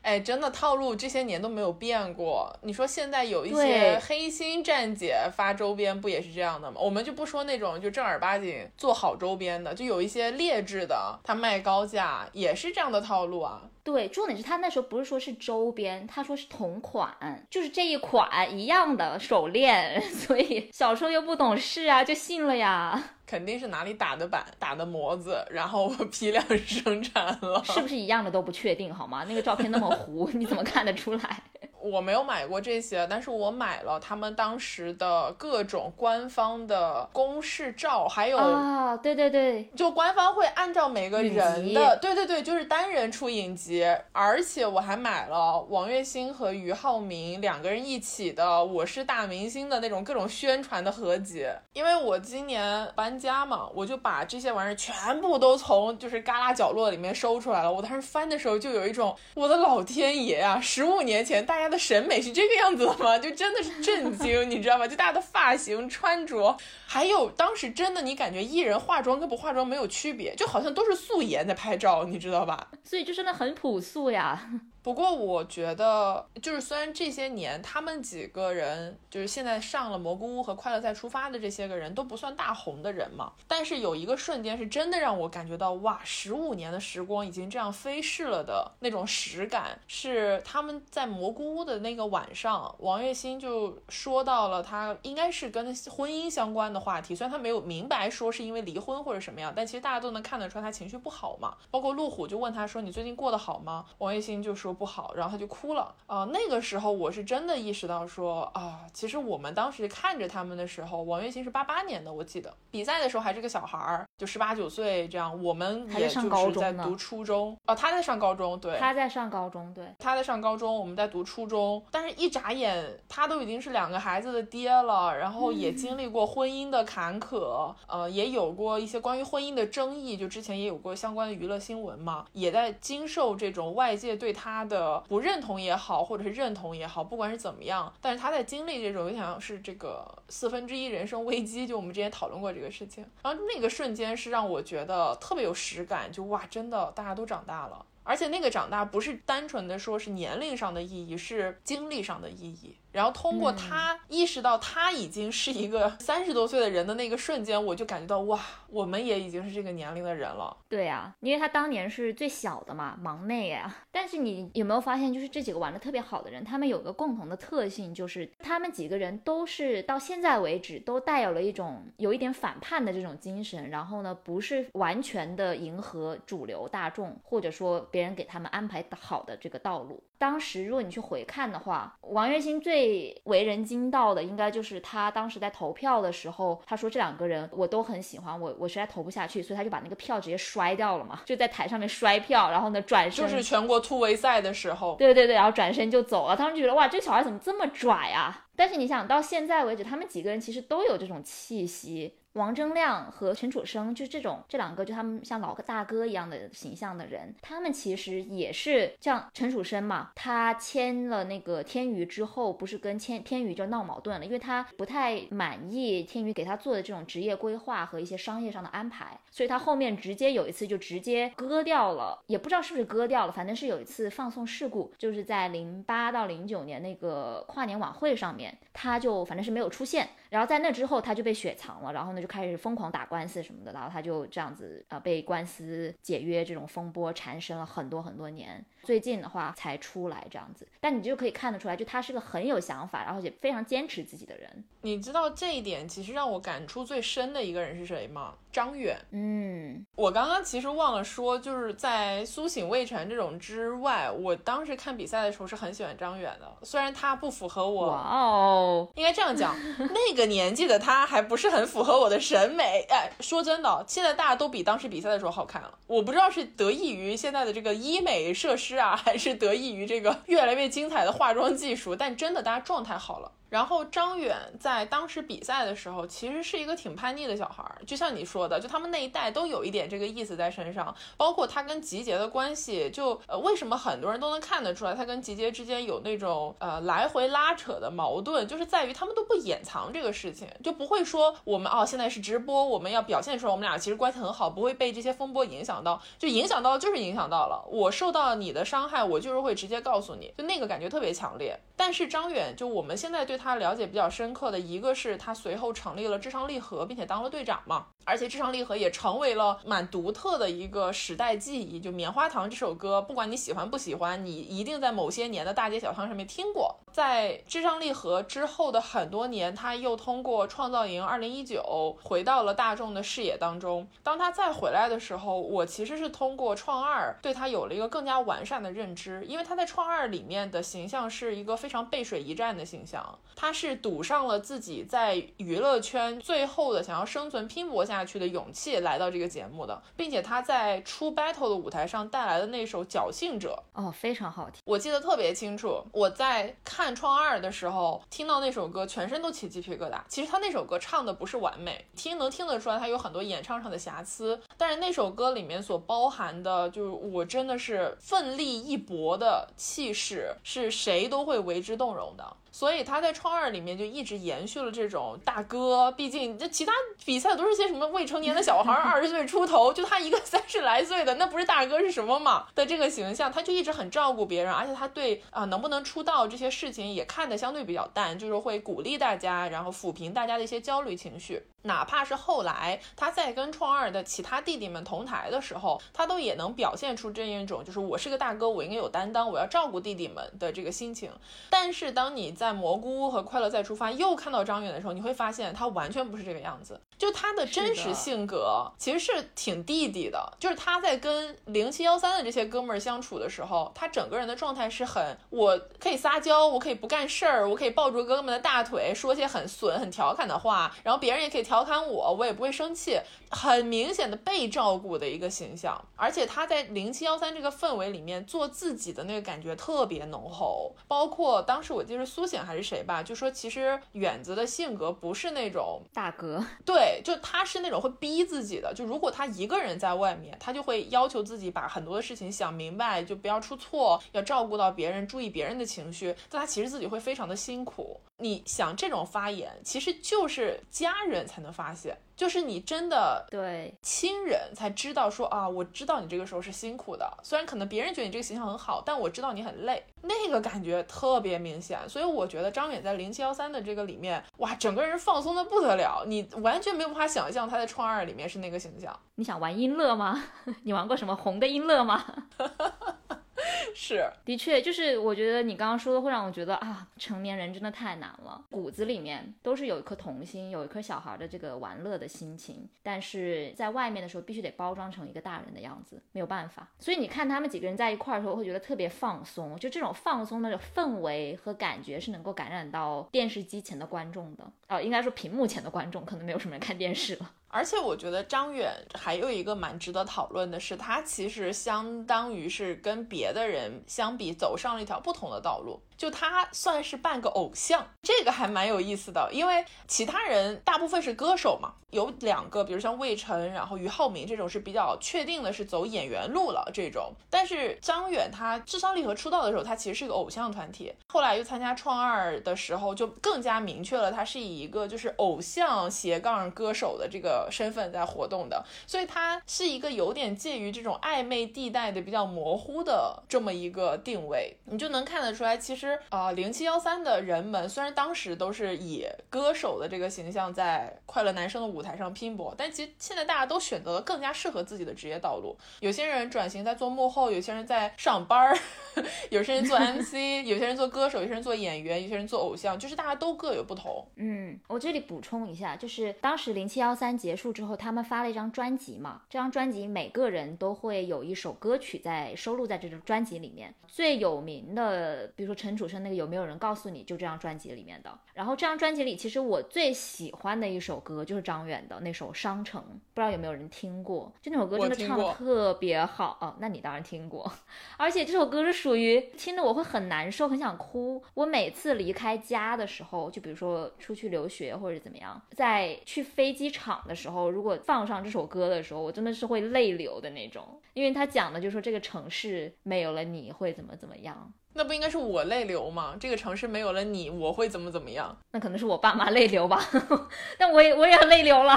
哎，真的套路这些年都没有变过。你说现在有一些黑心站姐发周边，不也是这样的吗？我们就不说那种就正儿八经做好周边的，就有一些劣质的，他卖高价也是这样的套路啊。对，重点是他那时候不是说是周边，他说是同款，就是这一款一样的手链，*laughs* 所以小时候又不懂事啊，就信了呀。肯定是哪里打的板、打的模子，然后批量生产了，是不是一样的都不确定，好吗？那个照片那么糊，*laughs* 你怎么看得出来？我没有买过这些，但是我买了他们当时的各种官方的公示照，还有啊，对对对，就官方会按照每个人的，对对对，就是单人出影集，而且我还买了王栎鑫和俞灏明两个人一起的《我是大明星》的那种各种宣传的合集，因为我今年搬家嘛，我就把这些玩意儿全部都从就是旮旯角落里面收出来了。我当时翻的时候就有一种，我的老天爷啊，十五年前大家。的审美是这个样子的吗？就真的是震惊，*laughs* 你知道吗？就大家的发型、穿着，还有当时真的，你感觉艺人化妆跟不化妆没有区别，就好像都是素颜在拍照，你知道吧？所以就真的很朴素呀。不过我觉得，就是虽然这些年他们几个人，就是现在上了蘑菇屋和快乐再出发的这些个人都不算大红的人嘛，但是有一个瞬间是真的让我感觉到，哇，十五年的时光已经这样飞逝了的那种实感，是他们在蘑菇屋的那个晚上，王栎鑫就说到了他应该是跟婚姻相关的话题，虽然他没有明白说是因为离婚或者什么样，但其实大家都能看得出来他情绪不好嘛。包括路虎就问他说：“你最近过得好吗？”王栎鑫就说。不好，然后他就哭了啊！那个时候我是真的意识到说啊，其实我们当时看着他们的时候，王栎鑫是八八年的，我记得比赛的时候还是个小孩儿，就十八九岁这样。我们也就是在读初中啊，他在上高中，对，他在上高中，对，他在上高中，我们在读初中。但是，一眨眼，他都已经是两个孩子的爹了，然后也经历过婚姻的坎坷，呃，也有过一些关于婚姻的争议，就之前也有过相关的娱乐新闻嘛，也在经受这种外界对他。他的不认同也好，或者是认同也好，不管是怎么样，但是他在经历这种，有点像是这个四分之一人生危机。就我们之前讨论过这个事情，然后那个瞬间是让我觉得特别有实感，就哇，真的大家都长大了，而且那个长大不是单纯的说是年龄上的意义，是经历上的意义。然后通过他意识到他已经是一个 *laughs* 三十多岁的人的那个瞬间，我就感觉到哇，我们也已经是这个年龄的人了。对呀，因为他当年是最小的嘛，忙内呀。但是你有没有发现，就是这几个玩的特别好的人，他们有个共同的特性，就是他们几个人都是到现在为止都带有了一种有一点反叛的这种精神。然后呢，不是完全的迎合主流大众，或者说别人给他们安排好的这个道路。当时如果你去回看的话，王栎鑫最最为人惊到的，应该就是他当时在投票的时候，他说这两个人我都很喜欢，我我实在投不下去，所以他就把那个票直接摔掉了嘛，就在台上面摔票，然后呢转身就是全国突围赛的时候，对对对，然后转身就走了。他们就觉得哇，这小孩怎么这么拽啊？但是你想到现在为止，他们几个人其实都有这种气息。王铮亮和陈楚生，就这种这两个，就他们像老大哥一样的形象的人，他们其实也是像陈楚生嘛，他签了那个天娱之后，不是跟天天娱就闹矛盾了，因为他不太满意天娱给他做的这种职业规划和一些商业上的安排，所以他后面直接有一次就直接割掉了，也不知道是不是割掉了，反正是有一次放送事故，就是在零八到零九年那个跨年晚会上面，他就反正是没有出现。然后在那之后，他就被雪藏了，然后呢就开始疯狂打官司什么的，然后他就这样子呃被官司解约这种风波缠身了很多很多年，最近的话才出来这样子。但你就可以看得出来，就他是个很有想法，然后也非常坚持自己的人。你知道这一点其实让我感触最深的一个人是谁吗？张远。嗯，我刚刚其实忘了说，就是在苏醒未晨这种之外，我当时看比赛的时候是很喜欢张远的，虽然他不符合我。哇哦，应该这样讲，*laughs* 那个年纪的他还不是很符合我的审美。哎，说真的，现在大家都比当时比赛的时候好看了。我不知道是得益于现在的这个医美设施是啊，还是得益于这个越来越精彩的化妆技术，但真的大家状态好了。然后张远在当时比赛的时候，其实是一个挺叛逆的小孩儿，就像你说的，就他们那一代都有一点这个意思在身上。包括他跟吉杰的关系，就呃为什么很多人都能看得出来，他跟吉杰之间有那种呃来回拉扯的矛盾，就是在于他们都不掩藏这个事情，就不会说我们哦现在是直播，我们要表现出来我们俩其实关系很好，不会被这些风波影响到，就影响到就是影响到了，我受到你的伤害，我就是会直接告诉你，就那个感觉特别强烈。但是张远，就我们现在对他了解比较深刻的一个是他随后成立了至上励合，并且当了队长嘛。而且至上励合也成为了蛮独特的一个时代记忆。就《棉花糖》这首歌，不管你喜欢不喜欢，你一定在某些年的大街小巷上面听过。在至上励合之后的很多年，他又通过创造营2019回到了大众的视野当中。当他再回来的时候，我其实是通过创二对他有了一个更加完善的认知，因为他在创二里面的形象是一个非常背水一战的形象，他是赌上了自己在娱乐圈最后的想要生存拼搏下去的勇气来到这个节目的，并且他在出 battle 的舞台上带来的那首《侥幸者》哦，非常好听，我记得特别清楚。我在看。创二的时候，听到那首歌，全身都起鸡皮疙瘩。其实他那首歌唱的不是完美，听能听得出来他有很多演唱上的瑕疵。但是那首歌里面所包含的，就是我真的是奋力一搏的气势，是谁都会为之动容的。所以他在创二里面就一直延续了这种大哥，毕竟这其他比赛都是些什么未成年的小孩，*laughs* 二十岁出头，就他一个三十来岁的，那不是大哥是什么嘛的这个形象，他就一直很照顾别人，而且他对啊能不能出道这些事情也看得相对比较淡，就是会鼓励大家，然后抚平大家的一些焦虑情绪。哪怕是后来他在跟创二的其他弟弟们同台的时候，他都也能表现出这一种，就是我是个大哥，我应该有担当，我要照顾弟弟们的这个心情。但是当你在蘑菇屋和快乐再出发又看到张远的时候，你会发现他完全不是这个样子。就他的真实性格其实是挺弟弟的，就是他在跟零七幺三的这些哥们儿相处的时候，他整个人的状态是很，我可以撒娇，我可以不干事儿，我可以抱住哥哥们的大腿，说些很损、很调侃的话，然后别人也可以调侃我，我也不会生气，很明显的被照顾的一个形象。而且他在零七幺三这个氛围里面做自己的那个感觉特别浓厚，包括当时我记得苏醒还是谁吧，就说其实远子的性格不是那种大哥，对。就他是那种会逼自己的，就如果他一个人在外面，他就会要求自己把很多的事情想明白，就不要出错，要照顾到别人，注意别人的情绪。但他其实自己会非常的辛苦。你想这种发言，其实就是家人才能发现，就是你真的对亲人才知道说啊，我知道你这个时候是辛苦的。虽然可能别人觉得你这个形象很好，但我知道你很累，那个感觉特别明显。所以我觉得张远在零七幺三的这个里面，哇，整个人放松的不得了，你完全没有办法想象他在创二里面是那个形象。你想玩音乐吗？*laughs* 你玩过什么红的音乐吗？*laughs* *laughs* 是，的确，就是我觉得你刚刚说的会让我觉得啊，成年人真的太难了，骨子里面都是有一颗童心，有一颗小孩的这个玩乐的心情，但是在外面的时候必须得包装成一个大人的样子，没有办法。所以你看他们几个人在一块儿的时候，会觉得特别放松，就这种放松的氛围和感觉是能够感染到电视机前的观众的，哦，应该说屏幕前的观众，可能没有什么人看电视了。而且我觉得张远还有一个蛮值得讨论的是，他其实相当于是跟别的人相比走上了一条不同的道路。就他算是半个偶像，这个还蛮有意思的，因为其他人大部分是歌手嘛，有两个，比如像魏晨，然后俞灏明这种是比较确定的是走演员路了这种。但是张远他智商励合出道的时候，他其实是一个偶像团体，后来又参加创二的时候，就更加明确了他是以一个就是偶像斜杠歌手的这个身份在活动的，所以它是一个有点介于这种暧昧地带的比较模糊的这么一个定位，你就能看得出来，其实。啊，零七幺三的人们虽然当时都是以歌手的这个形象在快乐男生的舞台上拼搏，但其实现在大家都选择了更加适合自己的职业道路。有些人转型在做幕后，有些人在上班儿，*laughs* 有些人做 MC，*laughs* 有些人做歌手，有些人做演员，有些人做偶像，就是大家都各有不同。嗯，我这里补充一下，就是当时零七幺三结束之后，他们发了一张专辑嘛，这张专辑每个人都会有一首歌曲在收录在这张专辑里面，最有名的，比如说陈楚。生那个有没有人告诉你就这张专辑里面的？然后这张专辑里，其实我最喜欢的一首歌就是张远的那首《商城》，不知道有没有人听过？就那首歌真的唱的特别好哦。那你当然听过，*laughs* 而且这首歌是属于听的我会很难受，很想哭。我每次离开家的时候，就比如说出去留学或者怎么样，在去飞机场的时候，如果放上这首歌的时候，我真的是会泪流的那种，因为他讲的就是说这个城市没有了你会怎么怎么样。那不应该是我泪流吗？这个城市没有了你，我会怎么怎么样？那可能是我爸妈泪流吧，*laughs* 但我也我也泪流了。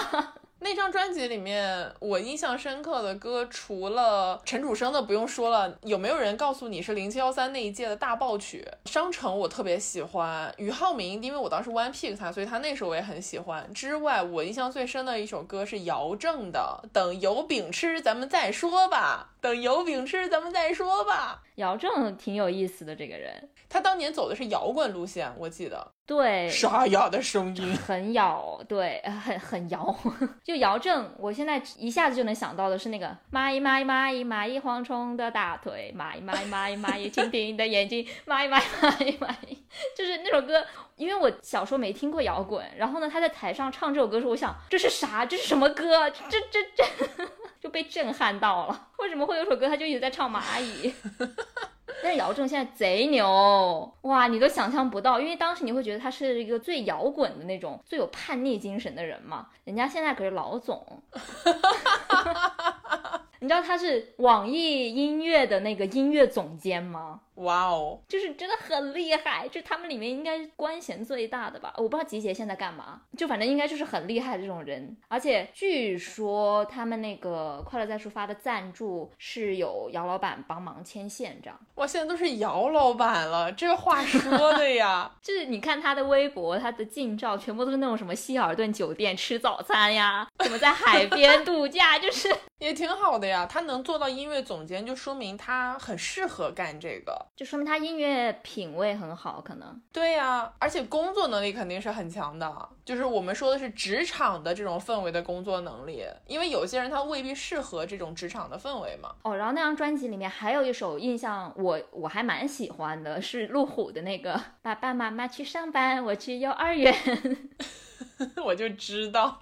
那张专辑里面，我印象深刻的歌，除了陈楚生的不用说了，有没有人告诉你是零七幺三那一届的大爆曲《商城》？我特别喜欢俞灏明，因为我当时 one pick 他，所以他那首我也很喜欢。之外，我印象最深的一首歌是姚正的《等有饼吃咱们再说吧》，等有饼吃咱们再说吧。姚正挺有意思的这个人，他当年走的是摇滚路线，我记得。对，沙哑的声音，*laughs* 很咬，对，很很摇。*laughs* 就姚正，我现在一下子就能想到的是那个蚂蚁蚂蚁蚂蚁蚂蚁蝗虫的大腿，蚂蚁蚂蚁蚂蚁蚂蚁蜻蜓的眼睛，蚂蚁蚂蚁蚂蚁蚂蚁，*laughs* 就是那首歌。因为我小时候没听过摇滚，然后呢，他在台上唱这首歌时，我想这是啥？这是什么歌？这这这就被震撼到了。为什么会有首歌，他就一直在唱蚂蚁？但是姚正现在贼牛哇，你都想象不到，因为当时你会觉得他是一个最摇滚的那种、最有叛逆精神的人嘛。人家现在可是老总。*laughs* *laughs* 你知道他是网易音乐的那个音乐总监吗？哇哦，就是真的很厉害，就他们里面应该官衔最大的吧？我不知道集结现在干嘛，就反正应该就是很厉害的这种人。而且据说他们那个快乐再出发的赞助是有姚老板帮忙牵线这样。哇，现在都是姚老板了，这话说的呀，*laughs* 就是你看他的微博，他的近照全部都是那种什么希尔顿酒店吃早餐呀，怎么在海边度假，*laughs* 就是也挺好的呀。他能做到音乐总监，就说明他很适合干这个，就说明他音乐品味很好，可能。对呀，而且工作能力肯定是很强的，就是我们说的是职场的这种氛围的工作能力，因为有些人他未必适合这种职场的氛围嘛。哦，然后那张专辑里面还有一首印象我我还蛮喜欢的，是路虎的那个爸爸妈妈去上班，我去幼儿园，*laughs* 我就知道。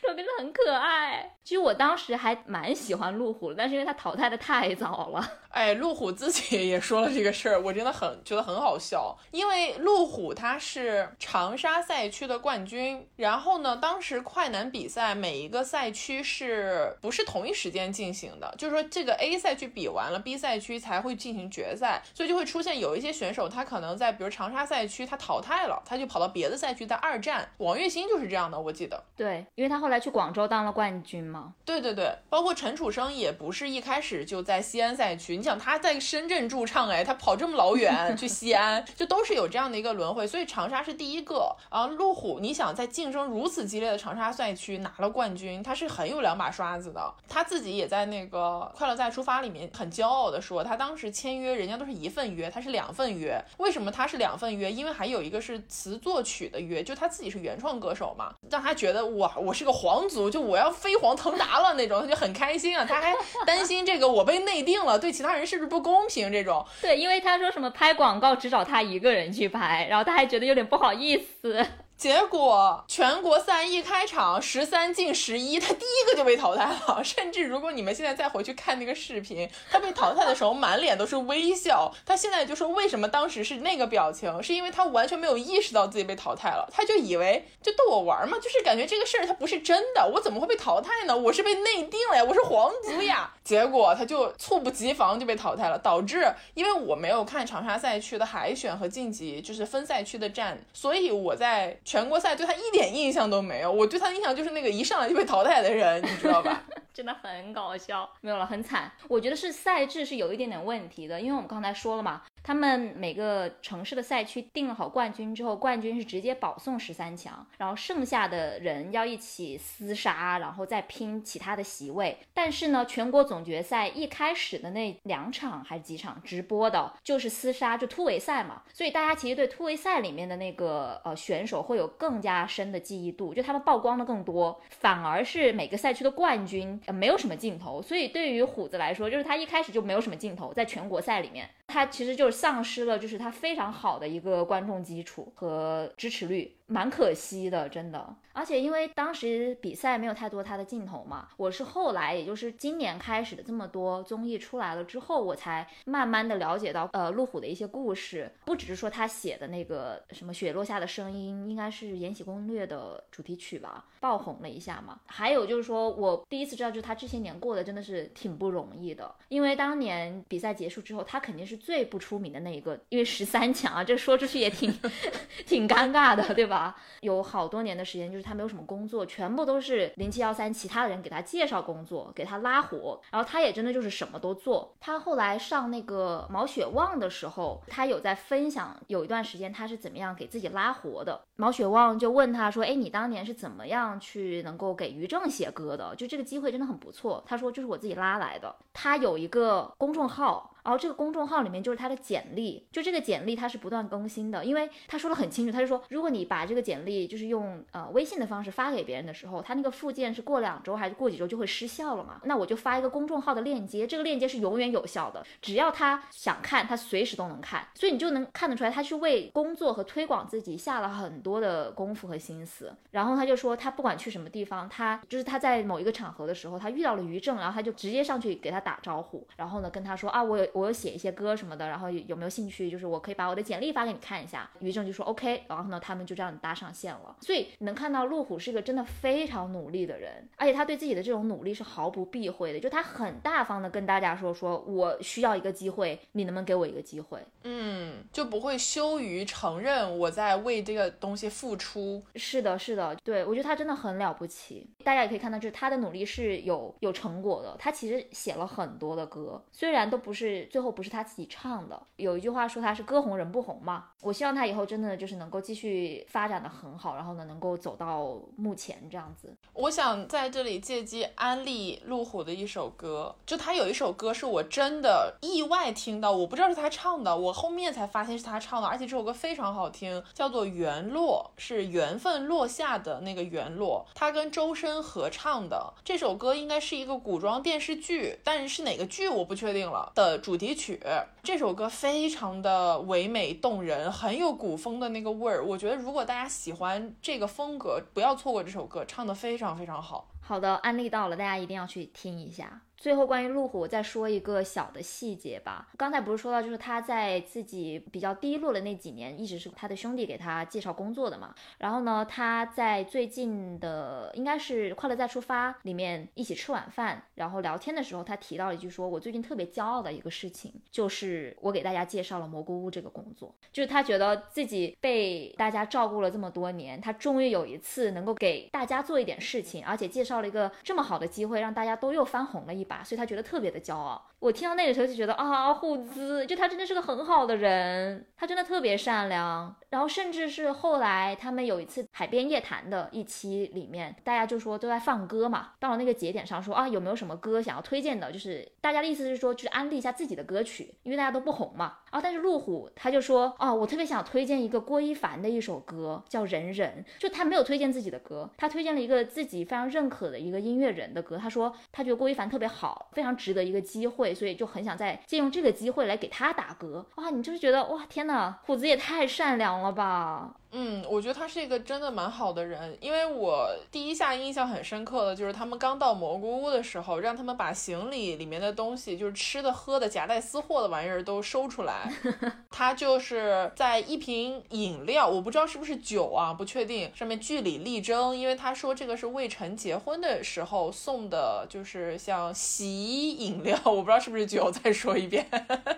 这首真的很可爱。其实我当时还蛮喜欢路虎，但是因为他淘汰的太早了。*laughs* 哎，路虎自己也说了这个事儿，我真的很觉得很好笑。因为路虎他是长沙赛区的冠军，然后呢，当时快男比赛每一个赛区是不是同一时间进行的？就是说这个 A 赛区比完了，B 赛区才会进行决赛，所以就会出现有一些选手他可能在比如长沙赛区他淘汰了，他就跑到别的赛区在二战。王栎鑫就是这样的，我记得。对，因为他后来去广州当了冠军嘛。对对对，包括陈楚生也不是一开始就在西安赛区。你想他在深圳驻唱，哎，他跑这么老远 *laughs* 去西安，就都是有这样的一个轮回，所以长沙是第一个。然后路虎，你想在竞争如此激烈的长沙赛区拿了冠军，他是很有两把刷子的。他自己也在那个《快乐再出发》里面很骄傲的说，他当时签约人家都是一份约，他是两份约。为什么他是两份约？因为还有一个是词作曲的约，就他自己是原创歌手嘛，让他觉得哇，我是个皇族，就我要飞黄腾达了那种，他就很开心啊。他还担心这个我被内定了，对其他人是不是？不公平，这种对，因为他说什么拍广告只找他一个人去拍，然后他还觉得有点不好意思。结果全国赛一开场，十三进十一，他第一个就被淘汰了。*laughs* 甚至如果你们现在再回去看那个视频，他被淘汰的时候满脸都是微笑。他现在就说为什么当时是那个表情，是因为他完全没有意识到自己被淘汰了，他就以为就逗我玩嘛，就是感觉这个事儿他不是真的，我怎么会被淘汰呢？我是被内定了呀，我是皇族呀。*laughs* 结果他就猝不及防就被淘汰了，导致因为我没有看长沙赛区的海选和晋级，就是分赛区的战，所以我在全全国赛对他一点印象都没有。我对他的印象就是那个一上来就被淘汰的人，你知道吧？*laughs* 真的很搞笑，没有了，很惨。我觉得是赛制是有一点点问题的，因为我们刚才说了嘛。他们每个城市的赛区定了好冠军之后，冠军是直接保送十三强，然后剩下的人要一起厮杀，然后再拼其他的席位。但是呢，全国总决赛一开始的那两场还是几场直播的，就是厮杀，就突围赛嘛。所以大家其实对突围赛里面的那个呃选手或会有更加深的记忆度，就他们曝光的更多。反而是每个赛区的冠军呃没有什么镜头，所以对于虎子来说，就是他一开始就没有什么镜头，在全国赛里面。他其实就是丧失了，就是他非常好的一个观众基础和支持率。蛮可惜的，真的。而且因为当时比赛没有太多他的镜头嘛，我是后来，也就是今年开始的这么多综艺出来了之后，我才慢慢的了解到，呃，路虎的一些故事，不只是说他写的那个什么雪落下的声音，应该是《延禧攻略》的主题曲吧，爆红了一下嘛。还有就是说我第一次知道，就是他这些年过得真的是挺不容易的，因为当年比赛结束之后，他肯定是最不出名的那一个，因为十三强啊，这说出去也挺 *laughs* 挺尴尬的，对吧？啊有好多年的时间，就是他没有什么工作，全部都是零七幺三其他的人给他介绍工作，给他拉活，然后他也真的就是什么都做。他后来上那个毛血旺的时候，他有在分享，有一段时间他是怎么样给自己拉活的。毛血旺就问他说：“哎，你当年是怎么样去能够给于正写歌的？就这个机会真的很不错。”他说：“就是我自己拉来的。”他有一个公众号。然后这个公众号里面就是他的简历，就这个简历他是不断更新的，因为他说的很清楚，他就说，如果你把这个简历就是用呃微信的方式发给别人的时候，他那个附件是过两周还是过几周就会失效了嘛？那我就发一个公众号的链接，这个链接是永远有效的，只要他想看，他随时都能看，所以你就能看得出来，他是为工作和推广自己下了很多的功夫和心思。然后他就说，他不管去什么地方，他就是他在某一个场合的时候，他遇到了于正，然后他就直接上去给他打招呼，然后呢跟他说啊，我有。我有写一些歌什么的，然后有没有兴趣？就是我可以把我的简历发给你看一下。于正就说 OK，然后呢，他们就这样搭上线了。所以能看到路虎是一个真的非常努力的人，而且他对自己的这种努力是毫不避讳的，就他很大方的跟大家说，说我需要一个机会，你能不能给我一个机会？嗯，就不会羞于承认我在为这个东西付出。是的，是的，对我觉得他真的很了不起。大家也可以看到，就是他的努力是有有成果的。他其实写了很多的歌，虽然都不是。最后不是他自己唱的，有一句话说他是歌红人不红嘛。我希望他以后真的就是能够继续发展的很好，然后呢能够走到目前这样子。我想在这里借机安利路虎的一首歌，就他有一首歌是我真的意外听到，我不知道是他唱的，我后面才发现是他唱的，而且这首歌非常好听，叫做《缘落》，是缘分落下的那个缘落，他跟周深合唱的这首歌应该是一个古装电视剧，但是是哪个剧我不确定了的主主题曲。这首歌非常的唯美动人，很有古风的那个味儿。我觉得如果大家喜欢这个风格，不要错过这首歌，唱的非常非常好。好的，安利到了，大家一定要去听一下。最后，关于路虎，我再说一个小的细节吧。刚才不是说到，就是他在自己比较低落的那几年，一直是他的兄弟给他介绍工作的嘛。然后呢，他在最近的应该是《快乐再出发》里面一起吃晚饭，然后聊天的时候，他提到了一句，说我最近特别骄傲的一个事情，就是我给大家介绍了蘑菇屋这个工作。就是他觉得自己被大家照顾了这么多年，他终于有一次能够给大家做一点事情，而且介绍了一个这么好的机会，让大家都又翻红了一把。所以他觉得特别的骄傲。我听到那个时候就觉得啊，护资就他真的是个很好的人，他真的特别善良。然后甚至是后来他们有一次海边夜谈的一期里面，大家就说都在放歌嘛。到了那个节点上说啊，有没有什么歌想要推荐的？就是大家的意思是说，就是安利一下自己的歌曲，因为大家都不红嘛。啊，但是路虎他就说啊，我特别想推荐一个郭一凡的一首歌，叫《人人》。就他没有推荐自己的歌，他推荐了一个自己非常认可的一个音乐人的歌。他说他觉得郭一凡特别好，非常值得一个机会。所以就很想再借用这个机会来给他打嗝哇！你就是觉得哇天哪，虎子也太善良了吧！嗯，我觉得他是一个真的蛮好的人，因为我第一下印象很深刻的就是他们刚到蘑菇屋的时候，让他们把行李里面的东西，就是吃的、喝的、夹带私货的玩意儿都收出来。*laughs* 他就是在一瓶饮料，我不知道是不是酒啊，不确定，上面据理力争，因为他说这个是魏晨结婚的时候送的，就是像洗衣饮料，我不知道是不是酒，再说一遍，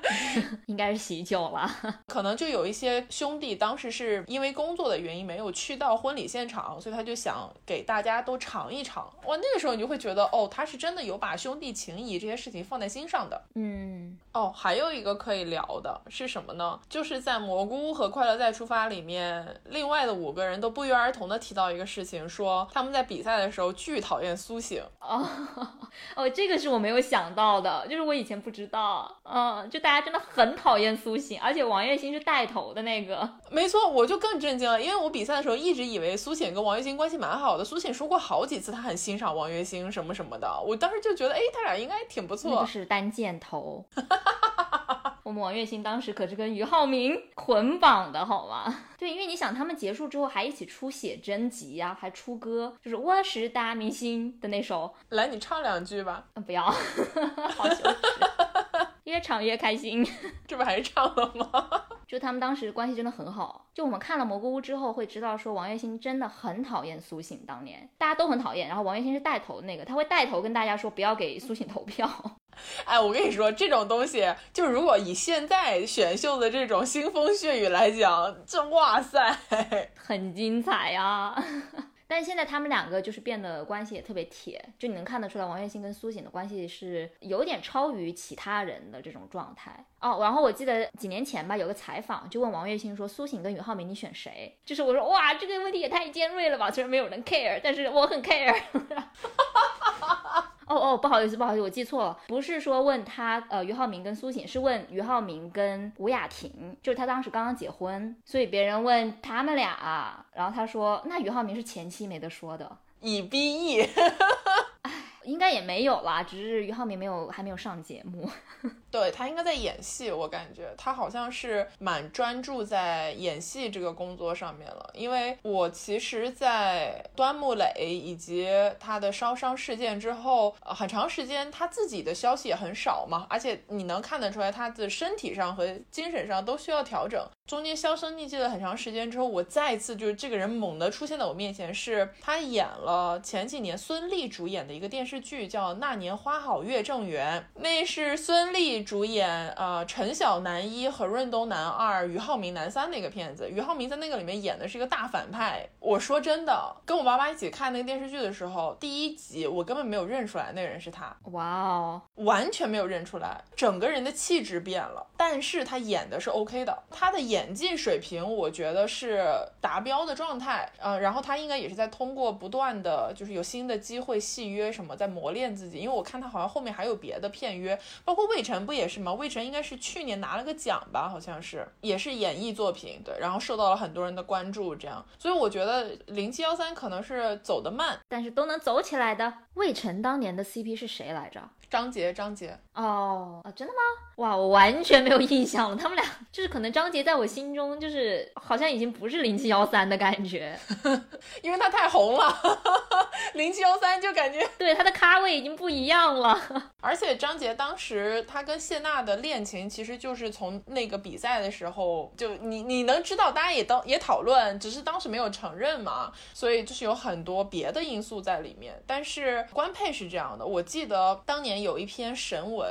*laughs* 应该是喜酒了。*laughs* 可能就有一些兄弟当时是因为工作的原因没有去到婚礼现场，所以他就想给大家都尝一尝。哇，那个时候你就会觉得，哦，他是真的有把兄弟情谊这些事情放在心上的。嗯，哦，还有一个可以聊的是什么呢？就是在蘑菇屋和快乐再出发里面，另外的五个人都不约而同的提到一个事情，说他们在比赛的时候巨讨厌苏醒。哦 *laughs* 哦，这个是我没有想到的，就是我以前不知道。嗯，就大家真的很讨厌苏醒，而且王栎鑫是带头的那个。没错，我就更震惊了，因为我比赛的时候一直以为苏醒跟王栎鑫关系蛮好的，苏醒说过好几次他很欣赏王栎鑫什么什么的，我当时就觉得，哎，他俩应该挺不错。那是单箭头。*laughs* 我们王栎鑫当时可是跟俞灏明捆绑的好吗？*laughs* 对，因为你想，他们结束之后还一起出写真集呀，还出歌，就是我是大明星的那首。来，你唱两句吧。嗯，不要，*laughs* 好羞耻。越唱越开心，*laughs* 这不还是唱了吗？*laughs* 就他们当时关系真的很好。就我们看了蘑菇屋之后，会知道说王栎鑫真的很讨厌苏醒，当年大家都很讨厌。然后王栎鑫是带头那个，他会带头跟大家说不要给苏醒投票。*laughs* 哎，我跟你说，这种东西，就如果以现在选秀的这种腥风血雨来讲，这哇塞，很精彩呀。但现在他们两个就是变得关系也特别铁，就你能看得出来，王栎鑫跟苏醒的关系是有点超于其他人的这种状态哦。然后我记得几年前吧，有个采访就问王栎鑫说：“苏醒跟俞灏明你选谁？”就是我说：“哇，这个问题也太尖锐了吧！虽然没有人 care，但是我很 care。*laughs* ”哦哦，不好意思，不好意思，我记错了，不是说问他，呃，俞灏明跟苏醒，是问俞灏明跟吴雅婷，就是他当时刚刚结婚，所以别人问他们俩，然后他说，那俞灏明是前妻，没得说的，以逼义。应该也没有啦，只是俞灏明没有还没有上节目。*laughs* 对他应该在演戏，我感觉他好像是蛮专注在演戏这个工作上面了。因为我其实，在端木磊以及他的烧伤事件之后，很长时间他自己的消息也很少嘛，而且你能看得出来他的身体上和精神上都需要调整。中间销声匿迹了很长时间之后，我再次就是这个人猛地出现在我面前，是他演了前几年孙俪主演的一个电视剧，叫《那年花好月正圆》，那是孙俪主演，呃，陈晓男一，何润东男二，俞灏明男三那个片子。俞灏明在那个里面演的是一个大反派。我说真的，跟我爸妈一起看那个电视剧的时候，第一集我根本没有认出来那个人是他。哇哦，完全没有认出来，整个人的气质变了。但是他演的是 OK 的，他的演。演技水平，我觉得是达标的状态，呃，然后他应该也是在通过不断的，就是有新的机会戏约什么，在磨练自己。因为我看他好像后面还有别的片约，包括魏晨不也是吗？魏晨应该是去年拿了个奖吧，好像是，也是演艺作品，对，然后受到了很多人的关注，这样。所以我觉得零七幺三可能是走得慢，但是都能走起来的。魏晨当年的 CP 是谁来着？张杰，张杰。哦，啊，真的吗？哇，我完全没有印象了。他们俩就是可能张杰在我心中就是好像已经不是零七幺三的感觉，*laughs* 因为他太红了。零七幺三就感觉 *laughs* 对他的咖位已经不一样了。*laughs* 而且张杰当时他跟谢娜的恋情其实就是从那个比赛的时候就你你能知道，大家也当也讨论，只是当时没有承认嘛，所以就是有很多别的因素在里面。但是官配是这样的，我记得当年有一篇神文，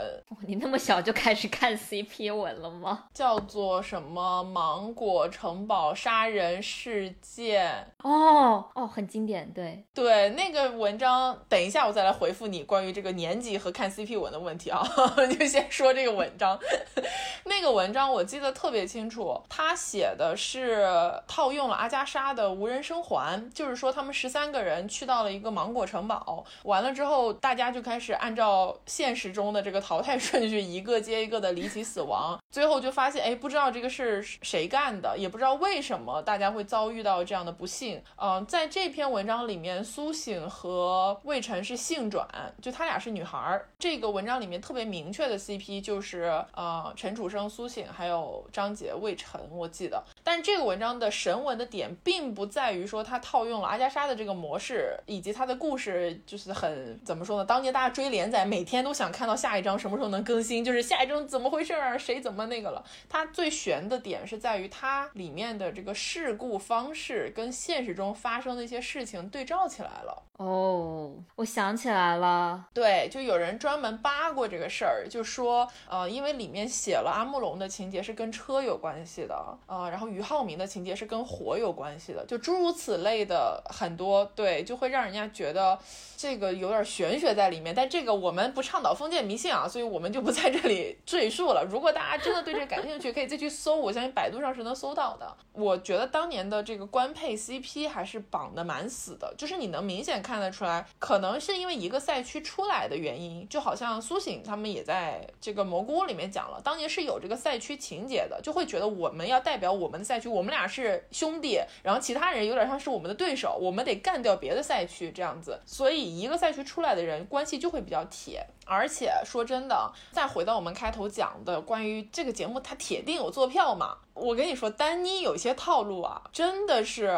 你那么小就开始看 CP 文了吗？叫做什么芒果城堡杀人事件？哦哦，很经典，对对，那个文章，等一下我再来回复你关于这个年级和看 CP 文的问题啊，*laughs* 就先说这个文章。*laughs* 那个文章我记得特别清楚，他写的是套用了阿加莎的无人生还，就是说他们十三个人去到了一个芒果城堡，完了之后大家就开始按照现实中的这个淘汰顺序，一个接一个的离奇死亡，*laughs* 最后就发现，哎，不知道这个是谁干的，也不知道为什么大家会遭遇到这样的不幸。嗯，在这篇文章里面，苏醒醒和魏晨是性转，就他俩是女孩儿。这个文章里面特别明确的 CP 就是呃陈楚生、苏醒还有张杰、魏晨，我记得。但这个文章的神文的点并不在于说他套用了阿加莎的这个模式，以及他的故事就是很怎么说呢？当年大家追连载，每天都想看到下一章什么时候能更新，就是下一章怎么回事啊？谁怎么那个了？它最悬的点是在于它里面的这个事故方式跟现实中发生的一些事情对照起来了。哦，我想起来了，对，就有人专门扒过这个事儿，就说，呃，因为里面写了阿木龙的情节是跟车有关系的，呃，然后俞灏明的情节是跟火有关系的，就诸如此类的很多，对，就会让人家觉得这个有点玄学在里面。但这个我们不倡导封建迷信啊，所以我们就不在这里 *laughs* 赘述了。如果大家真的对这感兴趣，可以再去搜，我相信百度上是能搜到的。我觉得当年的这个官配 CP 还是绑得蛮死的，就是你能明显。看得出来，可能是因为一个赛区出来的原因，就好像苏醒他们也在这个蘑菇屋里面讲了，当年是有这个赛区情节的，就会觉得我们要代表我们的赛区，我们俩是兄弟，然后其他人有点像是我们的对手，我们得干掉别的赛区这样子，所以一个赛区出来的人关系就会比较铁。而且说真的，再回到我们开头讲的关于这个节目，它铁定有坐票嘛？我跟你说，丹妮有些套路啊，真的是。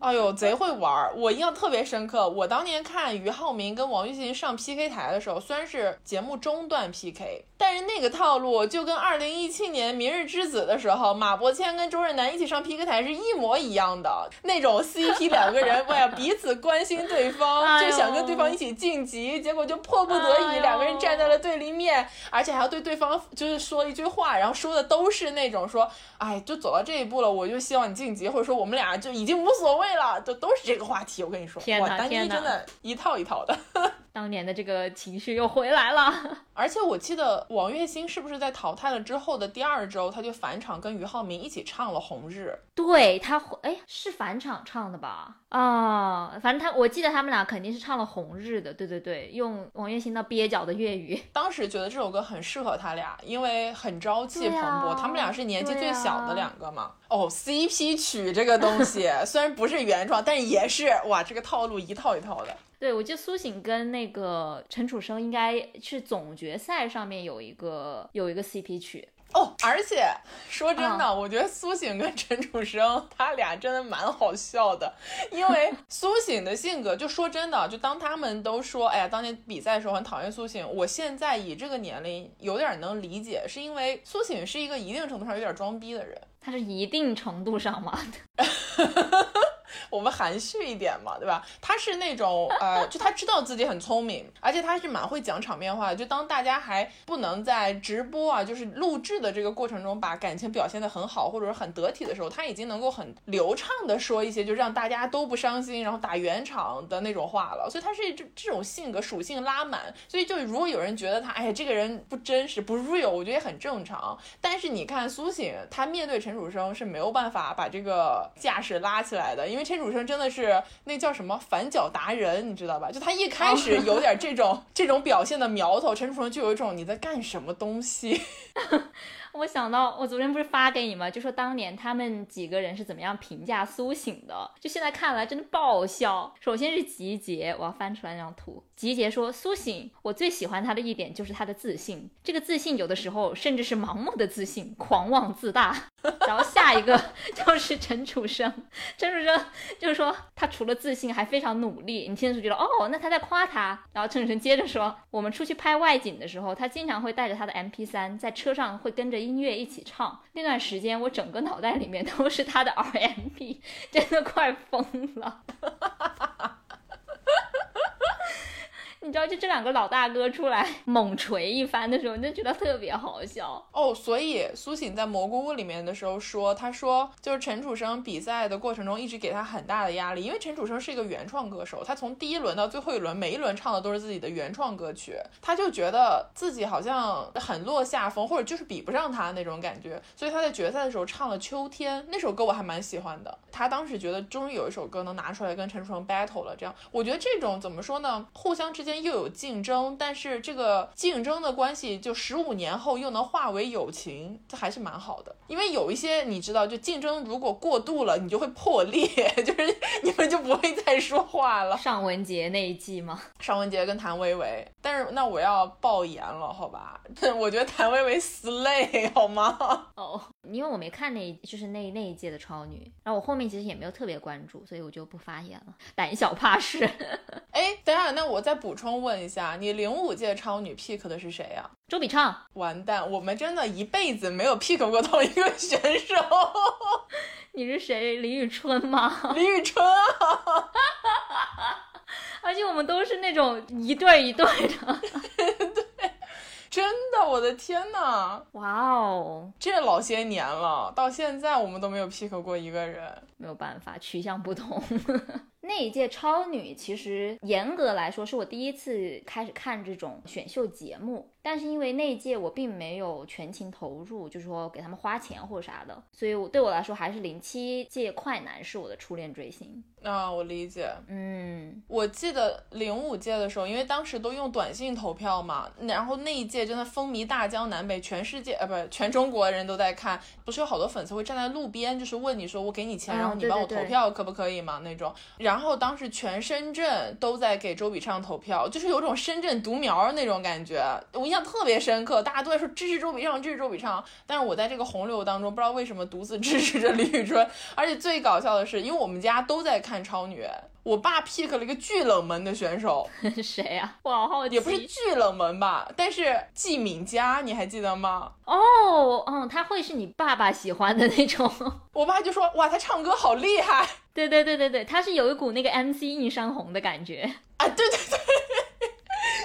哎呦，贼会玩儿！我印象特别深刻。我当年看俞灏明跟王栎鑫上 PK 台的时候，虽然是节目中段 PK，但是那个套路就跟二零一七年《明日之子》的时候，马伯骞跟周震南一起上 PK 台是一模一样的。那种 CP *laughs* 两个人，哎呀，彼此关心对方，就想跟对方一起晋级，结果就迫不得已两个人站在了对立面，而且还要对对方就是说一句话，然后说的都是那种说，哎，就走到这一步了，我就希望你晋级，或者说我们俩就已经无所谓。了，就都是这个话题。我跟你说，哇，丹妮真的一套一套的。当年的这个情绪又回来了。*laughs* 而且我记得王栎鑫是不是在淘汰了之后的第二周，他就返场跟俞灏明一起唱了《红日》。对他，哎，是返场唱的吧？啊，反正他，我记得他们俩肯定是唱了《红日》的。对对对，用王栎鑫那蹩脚的粤语。*laughs* 当时觉得这首歌很适合他俩，因为很朝气蓬勃。他们俩是年纪最小的两个嘛。哦，CP 曲这个东西 *laughs* 虽然不是原创，但也是哇，这个套路一套一套的。对，我记得苏醒跟那个陈楚生应该是总决赛上面有一个有一个 CP 曲哦。而且说真的，我觉得苏醒跟陈楚生他俩真的蛮好笑的，因为 *laughs* 苏醒的性格，就说真的，就当他们都说，哎呀，当年比赛的时候很讨厌苏醒，我现在以这个年龄有点能理解，是因为苏醒是一个一定程度上有点装逼的人。他是一定程度上吗？*laughs* 我们含蓄一点嘛，对吧？他是那种呃，就他知道自己很聪明，而且他是蛮会讲场面话的。就当大家还不能在直播啊，就是录制的这个过程中把感情表现得很好，或者是很得体的时候，他已经能够很流畅的说一些就让大家都不伤心，然后打圆场的那种话了。所以他是这这种性格属性拉满。所以就如果有人觉得他，哎呀，这个人不真实不 real，我觉得也很正常。但是你看苏醒，他面对陈楚生是没有办法把这个架势拉起来的，因为陈。主生真的是那叫什么反脚达人，你知道吧？就他一开始有点这种 *laughs* 这种表现的苗头，陈楚生就有一种你在干什么东西。*laughs* 我想到，我昨天不是发给你吗？就说当年他们几个人是怎么样评价苏醒的？就现在看来真的爆笑。首先是集结，我要翻出来那张图。集结说苏醒，我最喜欢他的一点就是他的自信。这个自信有的时候甚至是盲目的自信，狂妄自大。*laughs* 然后下一个 *laughs* 就是陈楚生，陈楚生就是说他除了自信还非常努力。你听着觉得哦，那他在夸他。然后陈楚生接着说，我们出去拍外景的时候，他经常会带着他的 MP 三，在车上会跟着音乐一起唱。那段时间我整个脑袋里面都是他的 RMB，真的快疯了。你知道，就这两个老大哥出来 *laughs* 猛锤一番的时候，你就觉得特别好笑哦。所以苏醒在蘑菇屋里面的时候说，他说就是陈楚生比赛的过程中一直给他很大的压力，因为陈楚生是一个原创歌手，他从第一轮到最后一轮，每一轮唱的都是自己的原创歌曲，他就觉得自己好像很落下风，或者就是比不上他那种感觉，所以他在决赛的时候唱了《秋天》那首歌，我还蛮喜欢的。他当时觉得终于有一首歌能拿出来跟陈楚生 battle 了，这样我觉得这种怎么说呢，互相之间。间又有竞争，但是这个竞争的关系就十五年后又能化为友情，这还是蛮好的。因为有一些你知道，就竞争如果过度了，你就会破裂，*laughs* 就是你们就不会再说话了。尚雯婕那一季吗？*laughs* 尚雯婕跟谭维维，但是那我要爆言了，好吧？*laughs* 我觉得谭维维死累，好吗？哦，因为我没看那，就是那那一届的超女，然后我后面其实也没有特别关注，所以我就不发言了，胆小怕事。*laughs* 哎，等下，那我再补充问一下，你零五届超女 pick 的是谁呀？周笔畅。完蛋，我们真的一辈子没有 pick 过同一个选手。*laughs* 你是谁？李宇春吗？*laughs* 李宇春啊！而且我们都是那种一对一对的。对，真的，我的天呐！哇哦，这老些年了，到现在我们都没有 pick 过一个人。没有办法，取向不同。那一届超女其实严格来说是我第一次开始看这种选秀节目，但是因为那一届我并没有全情投入，就是说给他们花钱或啥的，所以我对我来说还是零七届快男是我的初恋追星。啊，我理解。嗯，我记得零五届的时候，因为当时都用短信投票嘛，然后那一届真的风靡大江南北，全世界呃不是全中国人都在看，不是有好多粉丝会站在路边，就是问你说我给你钱，然后你帮我投票可不可以嘛那种。然后当时全深圳都在给周笔畅投票，就是有种深圳独苗那种感觉，我印象特别深刻，大家都在说支持周笔畅，支持周笔畅。但是我在这个洪流当中，不知道为什么独自支持着李宇春，而且最搞笑的是，因为我们家都在看超女，我爸 pick 了一个巨冷门的选手，*laughs* 谁呀？我好好奇，也不是巨冷门吧，但是季敏佳，你还记得吗？哦，嗯，他会是你爸爸喜欢的那种。我爸就说，哇，他唱歌好厉害。对对对对对，他是有一股那个 MC 印山红的感觉 *laughs* 啊，对对对。*laughs*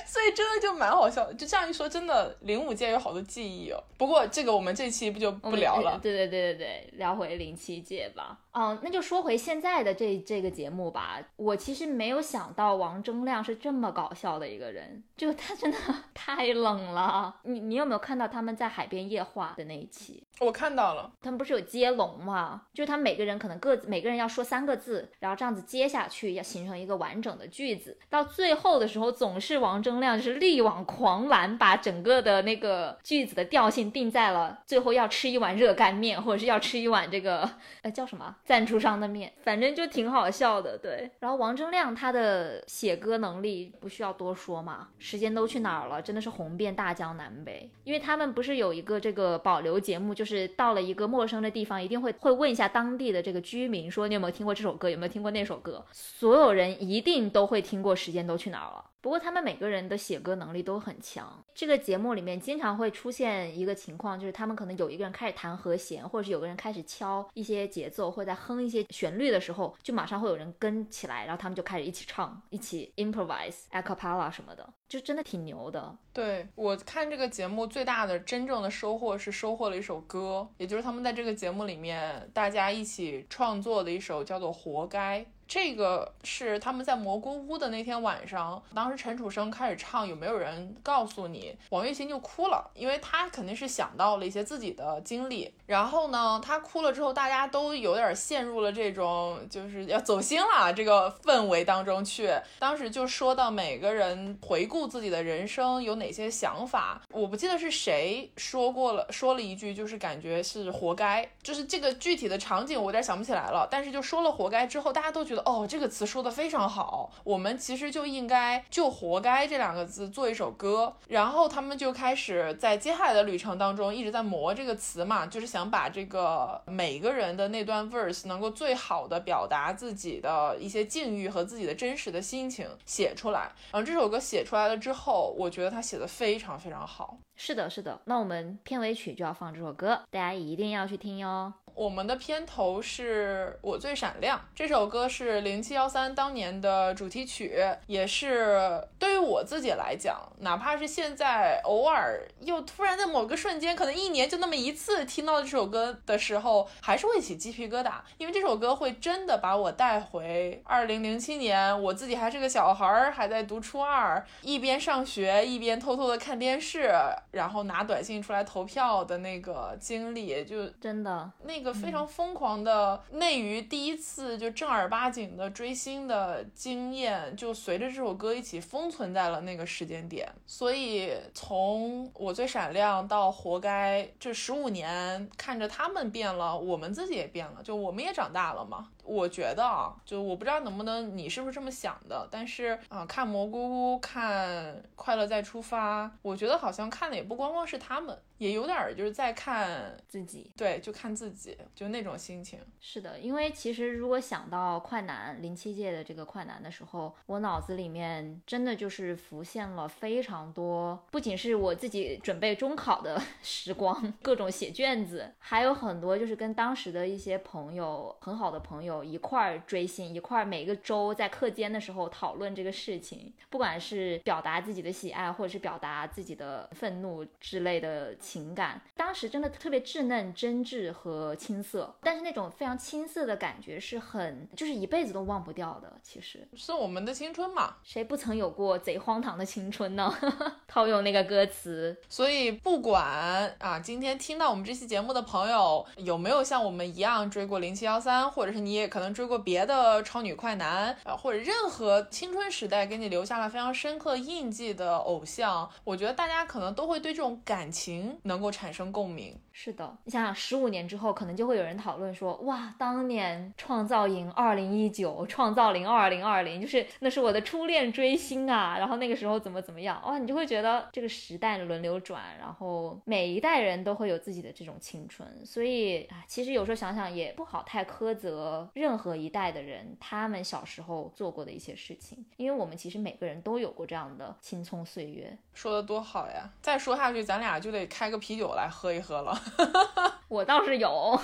所以真的就蛮好笑的，就这样一说，真的零五届有好多记忆哦。不过这个我们这期不就不聊了？对对对对对，聊回零七届吧。嗯，那就说回现在的这这个节目吧。我其实没有想到王铮亮是这么搞笑的一个人，就他真的 *laughs* 太冷了。你你有没有看到他们在海边夜话的那一期？我看到了，他们不是有接龙吗？就是他们每个人可能各自每个人要说三个字，然后这样子接下去要形成一个完整的句子。到最后的时候，总是王铮亮就是力挽狂澜，把整个的那个句子的调性定在了最后要吃一碗热干面，或者是要吃一碗这个呃叫什么赞助商的面，反正就挺好笑的。对，然后王铮亮他的写歌能力不需要多说嘛，时间都去哪儿了，真的是红遍大江南北。因为他们不是有一个这个保留节目，就是到了一个陌生的地方，一定会会问一下当地的这个居民，说你有没有听过这首歌，有没有听过那首歌，所有人一定都会听过《时间都去哪儿了》。不过他们每个人的写歌能力都很强。这个节目里面经常会出现一个情况，就是他们可能有一个人开始弹和弦，或者是有个人开始敲一些节奏，或者在哼一些旋律的时候，就马上会有人跟起来，然后他们就开始一起唱，一起 improvise a cappella 什么的，就真的挺牛的。对我看这个节目最大的真正的收获是收获了一首歌，也就是他们在这个节目里面大家一起创作的一首叫做《活该》。这个是他们在蘑菇屋的那天晚上，当时陈楚生开始唱，有没有人告诉你？王栎鑫就哭了，因为他肯定是想到了一些自己的经历。然后呢，他哭了之后，大家都有点陷入了这种就是要走心了这个氛围当中去。当时就说到每个人回顾自己的人生有哪些想法，我不记得是谁说过了，说了一句就是感觉是活该，就是这个具体的场景我有点想不起来了。但是就说了活该之后，大家都觉得。哦，这个词说的非常好，我们其实就应该就活该这两个字做一首歌，然后他们就开始在接下来的旅程当中一直在磨这个词嘛，就是想把这个每个人的那段 verse 能够最好的表达自己的一些境遇和自己的真实的心情写出来。然后这首歌写出来了之后，我觉得他写的非常非常好。是的，是的，那我们片尾曲就要放这首歌，大家一定要去听哟。我们的片头是我最闪亮，这首歌是零七幺三当年的主题曲，也是对于我自己来讲，哪怕是现在偶尔又突然在某个瞬间，可能一年就那么一次听到这首歌的时候，还是会起鸡皮疙瘩，因为这首歌会真的把我带回二零零七年，我自己还是个小孩儿，还在读初二，一边上学一边偷偷的看电视，然后拿短信出来投票的那个经历，就真的那。个非常疯狂的内娱第一次就正儿八经的追星的经验，就随着这首歌一起封存在了那个时间点。所以从我最闪亮到活该这十五年，看着他们变了，我们自己也变了，就我们也长大了嘛。我觉得啊，就我不知道能不能你是不是这么想的，但是啊，看蘑菇屋，看快乐再出发，我觉得好像看的也不光光是他们。也有点就是在看自己，对，就看自己，就那种心情。是的，因为其实如果想到快男零七届的这个快男的时候，我脑子里面真的就是浮现了非常多，不仅是我自己准备中考的 *laughs* 时光，各种写卷子，还有很多就是跟当时的一些朋友，很好的朋友一块儿追星，一块儿每个周在课间的时候讨论这个事情，不管是表达自己的喜爱，或者是表达自己的愤怒之类的。情感当时真的特别稚嫩、真挚和青涩，但是那种非常青涩的感觉是很，就是一辈子都忘不掉的。其实是我们的青春嘛，谁不曾有过贼荒唐的青春呢？*laughs* 套用那个歌词。所以不管啊，今天听到我们这期节目的朋友有没有像我们一样追过零七幺三，或者是你也可能追过别的超女快男啊，或者任何青春时代给你留下了非常深刻印记的偶像，我觉得大家可能都会对这种感情。能够产生共鸣。是的，你想想，十五年之后，可能就会有人讨论说，哇，当年创造营二零一九，创造零二零二零，就是那是我的初恋追星啊。然后那个时候怎么怎么样，哇，你就会觉得这个时代轮流转，然后每一代人都会有自己的这种青春。所以啊，其实有时候想想也不好太苛责任何一代的人，他们小时候做过的一些事情，因为我们其实每个人都有过这样的青葱岁月。说的多好呀！再说下去，咱俩就得开开个啤酒来喝一喝了。*laughs* 我倒是有，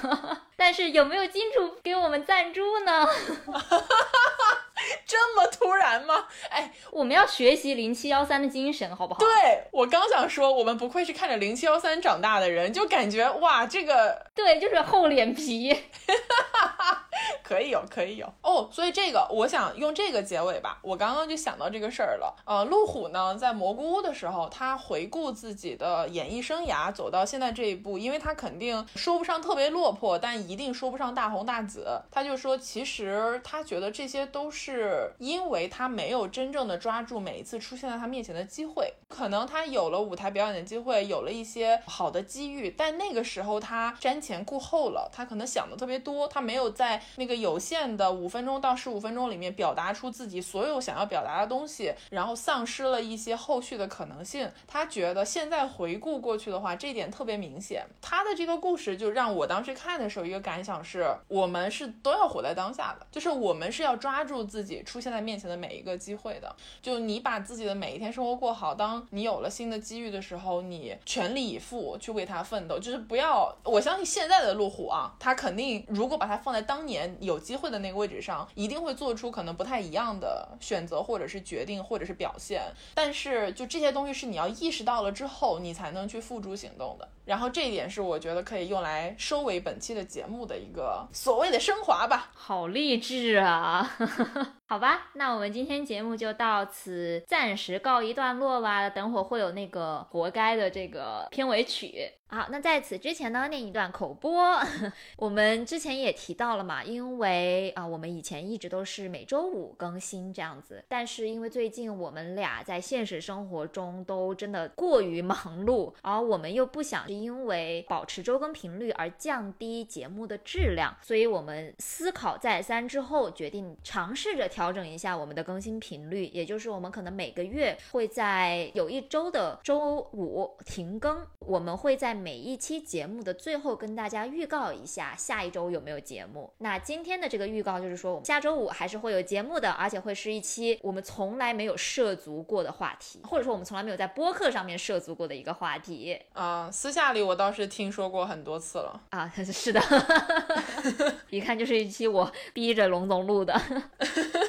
但是有没有金主给我们赞助呢？*laughs* 这么突然吗？哎，我们要学习零七幺三的精神，好不好？对我刚想说，我们不愧是看着零七幺三长大的人，就感觉哇，这个对，就是厚脸皮。*laughs* 可以有，可以有哦。所以这个，我想用这个结尾吧。我刚刚就想到这个事儿了。呃，路虎呢，在蘑菇屋的时候，他回顾自己的演艺生涯，走到现在这一步，因为他肯定说不上特别落魄，但一定说不上大红大紫。他就说，其实他觉得这些都是因为他没有真正的抓住每一次出现在他面前的机会。可能他有了舞台表演的机会，有了一些好的机遇，但那个时候他瞻前顾后了，他可能想的特别多，他没有在那个。有限的五分钟到十五分钟里面，表达出自己所有想要表达的东西，然后丧失了一些后续的可能性。他觉得现在回顾过去的话，这一点特别明显。他的这个故事就让我当时看的时候一个感想是：我们是都要活在当下的，就是我们是要抓住自己出现在面前的每一个机会的。就你把自己的每一天生活过好，当你有了新的机遇的时候，你全力以赴去为它奋斗，就是不要。我相信现在的路虎啊，他肯定如果把它放在当年。有机会的那个位置上，一定会做出可能不太一样的选择，或者是决定，或者是表现。但是，就这些东西是你要意识到了之后，你才能去付诸行动的。然后，这一点是我觉得可以用来收尾本期的节目的一个所谓的升华吧。好励志啊！*laughs* 好吧，那我们今天节目就到此暂时告一段落吧。等会儿会有那个活该的这个片尾曲。好，那在此之前呢，念一段口播。*laughs* 我们之前也提到了嘛，因为啊，我们以前一直都是每周五更新这样子，但是因为最近我们俩在现实生活中都真的过于忙碌，而我们又不想因为保持周更频率而降低节目的质量，所以我们思考再三之后，决定尝试着调整一下我们的更新频率，也就是我们可能每个月会在有一周的周五停更，我们会在。每一期节目的最后，跟大家预告一下下一周有没有节目。那今天的这个预告就是说，我们下周五还是会有节目的，而且会是一期我们从来没有涉足过的话题，或者说我们从来没有在播客上面涉足过的一个话题。啊，私下里我倒是听说过很多次了。啊，*laughs* 是的，*laughs* 一看就是一期我逼着龙总录的。*laughs*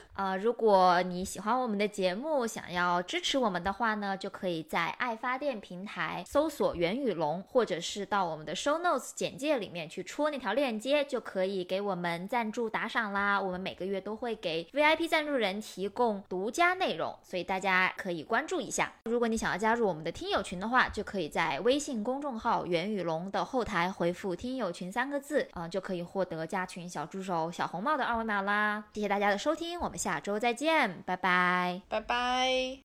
呃，如果你喜欢我们的节目，想要支持我们的话呢，就可以在爱发电平台搜索“元宇龙”，或者是到我们的 show notes 简介里面去戳那条链接，就可以给我们赞助打赏啦。我们每个月都会给 VIP 赞助人提供独家内容，所以大家可以关注一下。如果你想要加入我们的听友群的话，就可以在微信公众号“元宇龙”的后台回复“听友群”三个字，嗯、就可以获得加群小助手小红帽的二维码啦。谢谢大家的收听，我们下下周再见，拜拜。拜拜。